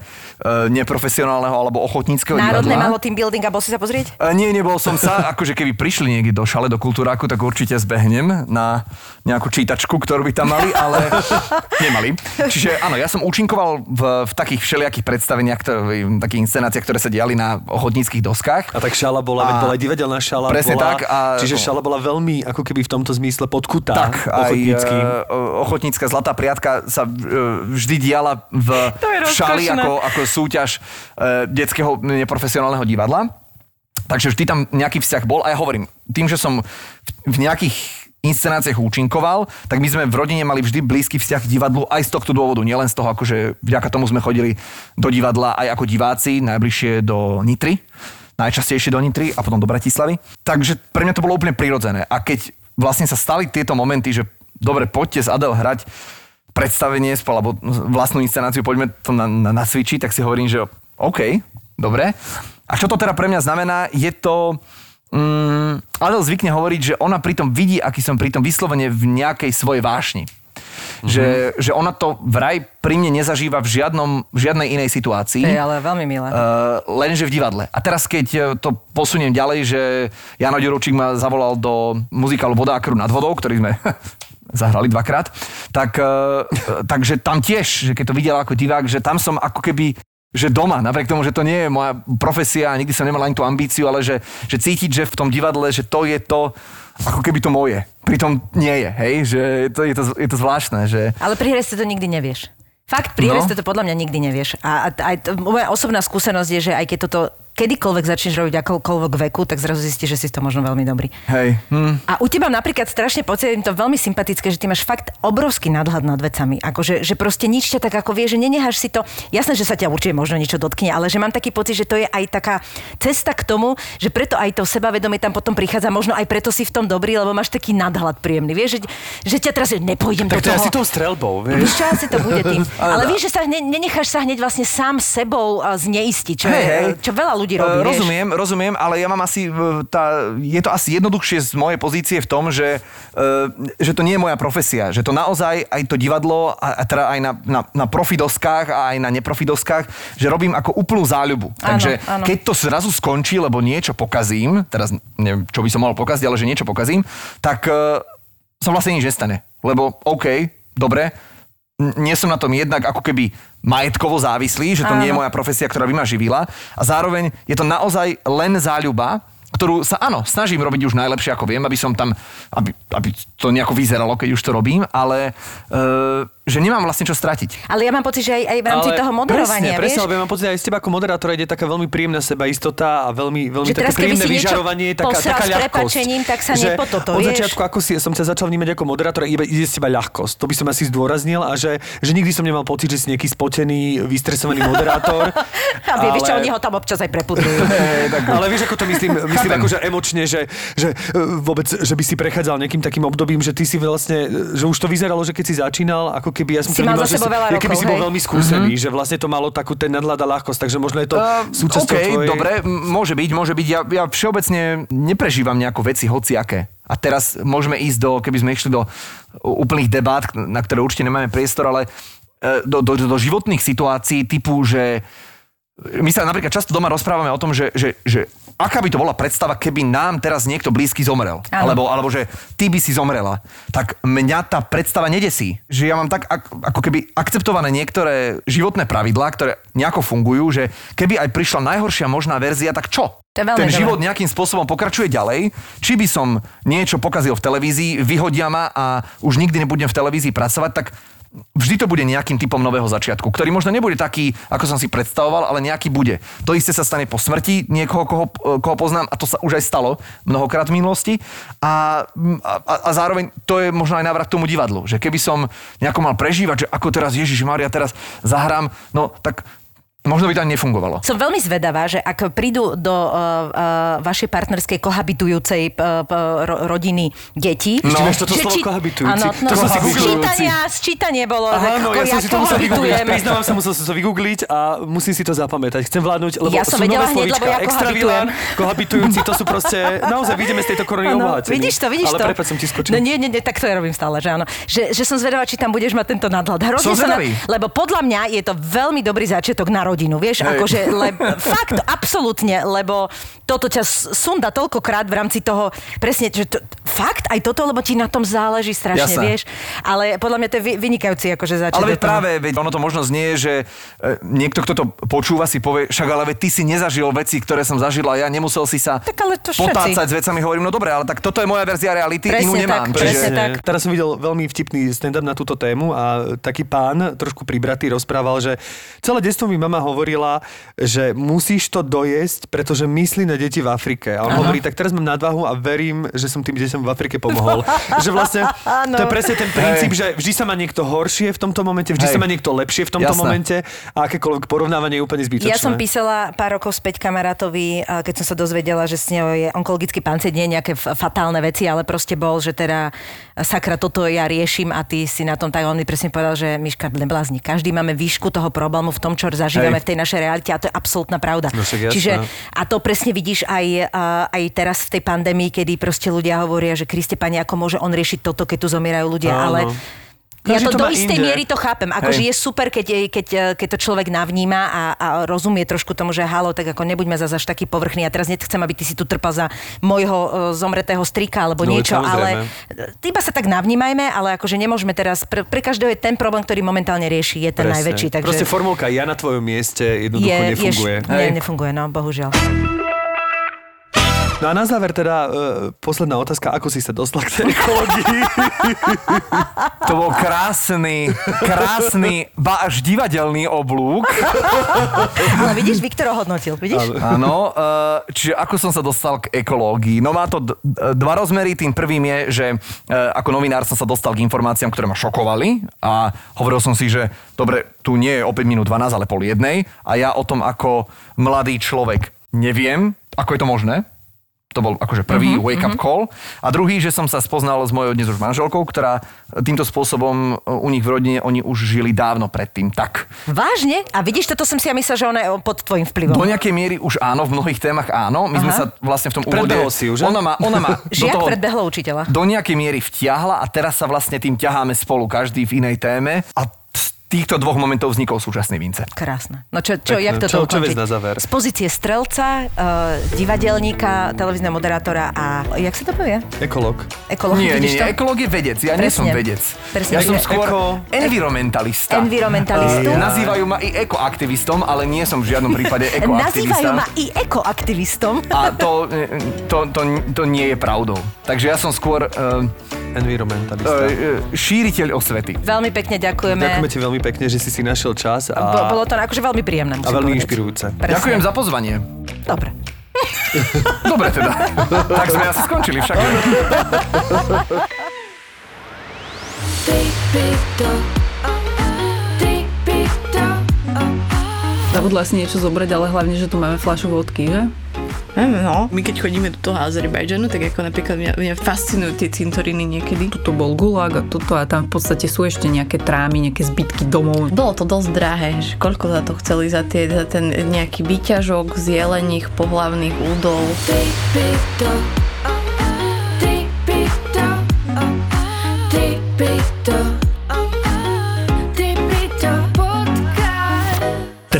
neprofesionálneho alebo ochotníckého Národné divadla. malo team building a bol si sa pozrieť? E, Nie, nebol som sa. [LAUGHS] Akože keby prišli niekde do šale, do kultúráku, tak určite zbehnem na nejakú čítačku, ktorú by tam mali, ale [LAUGHS] nemali. Čiže áno, ja som účinkoval v, v takých všelijakých predstaveniach, ktoré, v takých inscenáciách, ktoré sa diali na ochotníckých doskách. A tak šala bola, A- veď bola aj divadelná šala. Presne bola, tak, a- čiže šala bola veľmi, ako keby v tomto zmysle podkutá. Tak, aj ochotnícky. e, ochotnícka zlatá priatka sa e, vždy diala v, [LAUGHS] v šali ako, ako súťaž e, detského neprofesionálneho divadla. Takže vždy tam nejaký vzťah bol. A ja hovorím, tým, že som v, v nejakých inscenáciách účinkoval, tak my sme v rodine mali vždy blízky vzťah k divadlu aj z tohto dôvodu. Nielen z toho, akože vďaka tomu sme chodili do divadla aj ako diváci, najbližšie do Nitry, najčastejšie do Nitry a potom do Bratislavy. Takže pre mňa to bolo úplne prirodzené. A keď vlastne sa stali tieto momenty, že dobre, poďte s Adel hrať predstavenie alebo vlastnú inscenáciu, poďme to na, na, nacvičiť, tak si hovorím, že OK, dobre. A čo to teda pre mňa znamená, je to... Mm, Adel zvykne hovoriť, že ona pritom vidí, aký som pritom vyslovene v nejakej svojej vášni. že, že ona to vraj pri mne nezažíva v, žiadnom, v žiadnej inej situácii. To je ale veľmi milé. Uh, lenže v divadle. A teraz keď eh, to posuniem ďalej, že Jano Ďurovčík ma zavolal do muzikálu Voda a krv nad vodou, ktorý sme [LAUGHS] zahrali dvakrát, tak, uh, [LAUGHS] takže tam tiež, že keď to videl ako divák, že tam som ako keby že doma, napriek tomu, že to nie je moja profesia a nikdy som nemal ani tú ambíciu, ale že, že cítiť, že v tom divadle, že to je to, ako keby to moje. Pritom nie je, hej, že je to, je to, je to zvláštne, že... Ale pri hre si to nikdy nevieš. Fakt, pri No. to podľa mňa nikdy nevieš. A, a to, moja osobná skúsenosť je, že aj keď toto kedykoľvek začneš robiť akokoľvek veku, tak zrazu zistíš, že si to možno veľmi dobrý. Hej, hm. A u teba napríklad strašne pocitím to veľmi sympatické, že ty máš fakt obrovský nadhľad nad vecami. Akože, že proste nič ťa tak ako vie, že nenecháš si to. Jasné, že sa ťa určite možno niečo dotkne, ale že mám taký pocit, že to je aj taká cesta k tomu, že preto aj to sebavedomie tam potom prichádza, možno aj preto si v tom dobrý, lebo máš taký nadhľad príjemný. Vieš, že, že ťa teraz nepôjdem Tak do to toho. asi tou strelbou, Víš vieš. čo, asi to bude tým. [LAUGHS] Ale vieš, že sa hne, nenecháš sa hneď vlastne sám sebou a zneistiť, čo, je, hej. čo veľa ľudí robí. Eh, vieš. Rozumiem, rozumiem, ale ja mám asi, eh, tá, je to asi jednoduchšie z mojej pozície v tom, že, eh, že to nie je moja profesia, že to naozaj aj to divadlo, a, a teda aj na, na, na profidoskách a aj na neprofidoskách, že robím ako úplnú záľubu. Áno, Takže áno. keď to zrazu skončí, lebo niečo pokazím, teraz neviem, čo by som mohol pokaziť, ale že niečo pokazím, tak sa vlastne nič nestane. Lebo OK, dobre, nie som na tom jednak ako keby majetkovo závislý, že to Áno. nie je moja profesia, ktorá by ma živila. A zároveň je to naozaj len záľuba, ktorú sa áno, snažím robiť už najlepšie ako viem, aby som tam, aby, aby to nejako vyzeralo, keď už to robím, ale uh, že nemám vlastne čo stratiť. Ale ja mám pocit, že aj, aj v rámci Ale toho moderovania, presne, presne, vieš? lebo ja mám pocit, aj z teba ako moderátora ide taká veľmi príjemná sebaistota a veľmi, veľmi Že také teraz, príjemné vyžarovanie, taká, taká ľahkosť. tak sa že nepototo, Od vieš? začiatku, ako si, som ťa začal vnímať ako moderátora, iba ide z teba ľahkosť. To by som asi zdôraznil a že, že nikdy som nemal pocit, že si nejaký spotený, vystresovaný moderátor. [LAUGHS] A vie, vieš čo, oni ho tam občas aj prepudrujú. [LAUGHS] Ale vieš, ako to myslím, myslím [LAUGHS] Chápem. akože emočne, že, že e, vôbec, že by si prechádzal nejakým takým obdobím, že ty si vlastne, e, že už to vyzeralo, že keď si začínal, ako keby ja som Si mal vnímal, za že sebou si, veľa ja keby rokov, si bol veľmi skúsený, že vlastne to malo takú ten nadhľad a ľahkosť, takže možno je to Uh, súčasťou OK, tvojej... dobre, môže byť, môže byť. Ja, ja všeobecne neprežívam nejako veci hociaké. A teraz môžeme ísť do, keby sme išli do úplných debát, na ktoré určite nemáme priestor, ale e, do, do, do životných situácií typu, že my sa napríklad často doma rozprávame o tom, že, že, že aká by to bola predstava, keby nám teraz niekto blízky zomrel. Alebo, alebo že ty by si zomrela. Tak mňa tá predstava nedesí. Že ja mám tak ak, ako keby akceptované niektoré životné pravidlá, ktoré nejako fungujú, že keby aj prišla najhoršia možná verzia, tak čo? Ten dobré. život nejakým spôsobom pokračuje ďalej. Či by som niečo pokazil v televízii, vyhodia ma a už nikdy nebudem v televízii pracovať, tak vždy to bude nejakým typom nového začiatku, ktorý možno nebude taký, ako som si predstavoval, ale nejaký bude. To isté sa stane po smrti niekoho, koho, koho poznám a to sa už aj stalo mnohokrát v minulosti. A, a, a zároveň to je možno aj návrat tomu divadlu, že keby som nejako mal prežívať, že ako teraz Ježiš Maria teraz zahrám, no tak možno by to ani nefungovalo. Som veľmi zvedavá, že ak prídu do uh, uh, vašej partnerskej kohabitujúcej uh, uh, ro- rodiny deti... Ešte No. vieš toto že slovo či- kohabitujúci? Áno, no, To som si z googlil. čítania, z čítania bolo, Áno, ako ja som si to musel vygoogliť. Priznávam sa, musel som to vygoogliť a musím si to zapamätať. Chcem vládnuť, lebo Ja som sú nové hneď, slovíčka. lebo ja Extravilán, kohabitujúci, to sú proste... Naozaj, vidíme z tejto korony Áno, obohatení. vidíš to, vidíš Ale to. prepáč, som ti skočil. No nie, nie, nie, tak to ja robím stále, že áno. Že, že som zvedavá, či tam budeš mať tento nadhľad. Hrozne Som sa lebo podľa mňa je to veľmi dobrý začiatok na rodinu, vieš, Hej. akože, [LAUGHS] le, fakt, absolútne, lebo toto ťa sunda toľkokrát v rámci toho, presne, že to, fakt aj toto, lebo ti na tom záleží strašne, Jasné. vieš. Ale podľa mňa to je vy- vynikajúci akože začiatok. Ale veď práve, veď ono to možno znie, že e, niekto, kto to počúva, si povie, však ale veď ty si nezažil veci, ktoré som zažila ja, nemusel si sa Tak ale to všetci. potácať s vecami. Hovorím, no dobre, ale tak toto je moja verzia reality, Presne inú nemám. tak, presne čiže... tak. Teraz som videl veľmi vtipný stand-up na túto tému a taký pán, trošku pribratý, rozprával, že celé detstvo mi mama hovorila, že musíš to dojesť, pretože myslí na deti v Afrike. A on hovorí, tak teraz mám nadvahu a verím, že som tým deťom v Afrike pomohol. [LAUGHS] že vlastne Áno. to je presne ten princíp, že vždy sa má niekto horšie v tomto momente, vždy Hej. sa má niekto lepšie v tomto Jasné. momente a akékoľvek porovnávanie je úplne zbytočné. Ja som písala pár rokov späť kamarátovi, keď som sa dozvedela, že s ňou je onkologický pacient, nie nejaké fatálne veci, ale proste bol, že teda sakra, toto ja riešim a ty si na tom tak. On mi presne povedal, že Miška, neblázni, každý máme výšku toho problému v tom, čo zažívame Hej. v tej našej realite a to je absolútna pravda. No. Čiže a to presne vidíš aj, aj teraz v tej pandémii, kedy proste ľudia hovoria, že Kriste pani, ako môže on riešiť toto, keď tu zomierajú ľudia, Áno. ale Ja Každý to, to do istej inde. miery to chápem. Akože je super, keď, keď, e, keď to človek navníma a, a rozumie trošku tomu, že halo, tak ako nebuďme zase až taký povrchný. Ja teraz nechcem, aby ty si tu trpal za môjho e, zomretého strika alebo No, niečo, samozrejme. ale e, iba sa tak navnímajme, ale akože nemôžeme teraz, pre, pre každého je ten problém, ktorý momentálne rieši, je ten Presne. najväčší. Takže Proste formulka ja na tvojom mieste jednoducho je, nefunguje. Je, nefunguje, no, bohužiaľ. No a na záver teda uh, posledná otázka, ako si sa dostal k tej ekológii? [LAUGHS] To bol krásny, krásny, ba až divadelný oblúk. Ale vidíš, Viktor ohodnotil, vidíš? Áno, eh, čiže ako som sa dostal k ekológii? No má to d- dva rozmery. Tým prvým je, že eh, ako novinár som sa dostal k informáciám, ktoré ma šokovali a hovoril som si, že dobre, tu nie je o 5 minút 12, ale pol jednej a ja o tom ako mladý človek neviem, ako je to možné. To bol akože prvý uh-huh, wake-up call. A druhý, že som sa spoznal s mojou dnes už manželkou, ktorá týmto spôsobom e, u nich v rodine, oni už žili dávno predtým tak. Vážne? A vidíš, toto som si ja myslela, že ona je pod tvojim vplyvom. Do nejakej miery už áno, v mnohých témach áno. My sme Aha. sa vlastne v tom úvode... Si ju, že? Ona ma, ona ma [LAUGHS] do toho predbehlo učiteľa. do nejakej miery vtiahla a teraz sa vlastne tým ťaháme spolu, každý v inej téme. A týchto dvoch momentov vznikol súčasný Vince. Krásne. No čo, čo jak to Čo- čo na záver? Z pozície strelca, uh, divadelníka, televízneho moderátora a jak sa to povie? Ekológ. Ekológ, Nie, nie, nie, to? ekológ je vedec, ja nie som Presne. vedec. Presne. Ja som skôr eko- environmentalista. Environmentalistu. Eh, Nazývajú ma i ekoaktivistom, ale nie som v žiadnom prípade [LAUGHS] ekoaktivista. Nazývajú ma i ekoaktivistom. A to, eh, to, to, to nie je pravdou. Takže ja som skôr uh, Environmentalista. šíriteľ osvety. Veľmi pekne ďakujeme. Ďakujeme ti veľmi pekne, že si si našiel čas Bo, a, bolo to akože veľmi príjemné, a veľmi povedať. inšpirujúce. Presne. Ďakujem za pozvanie. Dobre. [LAUGHS] Dobre teda. tak sme asi skončili však. Zabudla si niečo zobrať, ale hlavne, že tu máme fľašu vodky, že? No. My keď chodíme do toho Azerbajdžanu, tak ako napríklad mňa, mňa fascinujú tie cintoríny niekedy. Tuto bol gulag a toto a tam v podstate sú ešte nejaké trámy, nejaké zbytky domov. Bolo to dosť drahé, že koľko za to chceli za, tie, za ten nejaký výťažok z jelených pohlavných údov.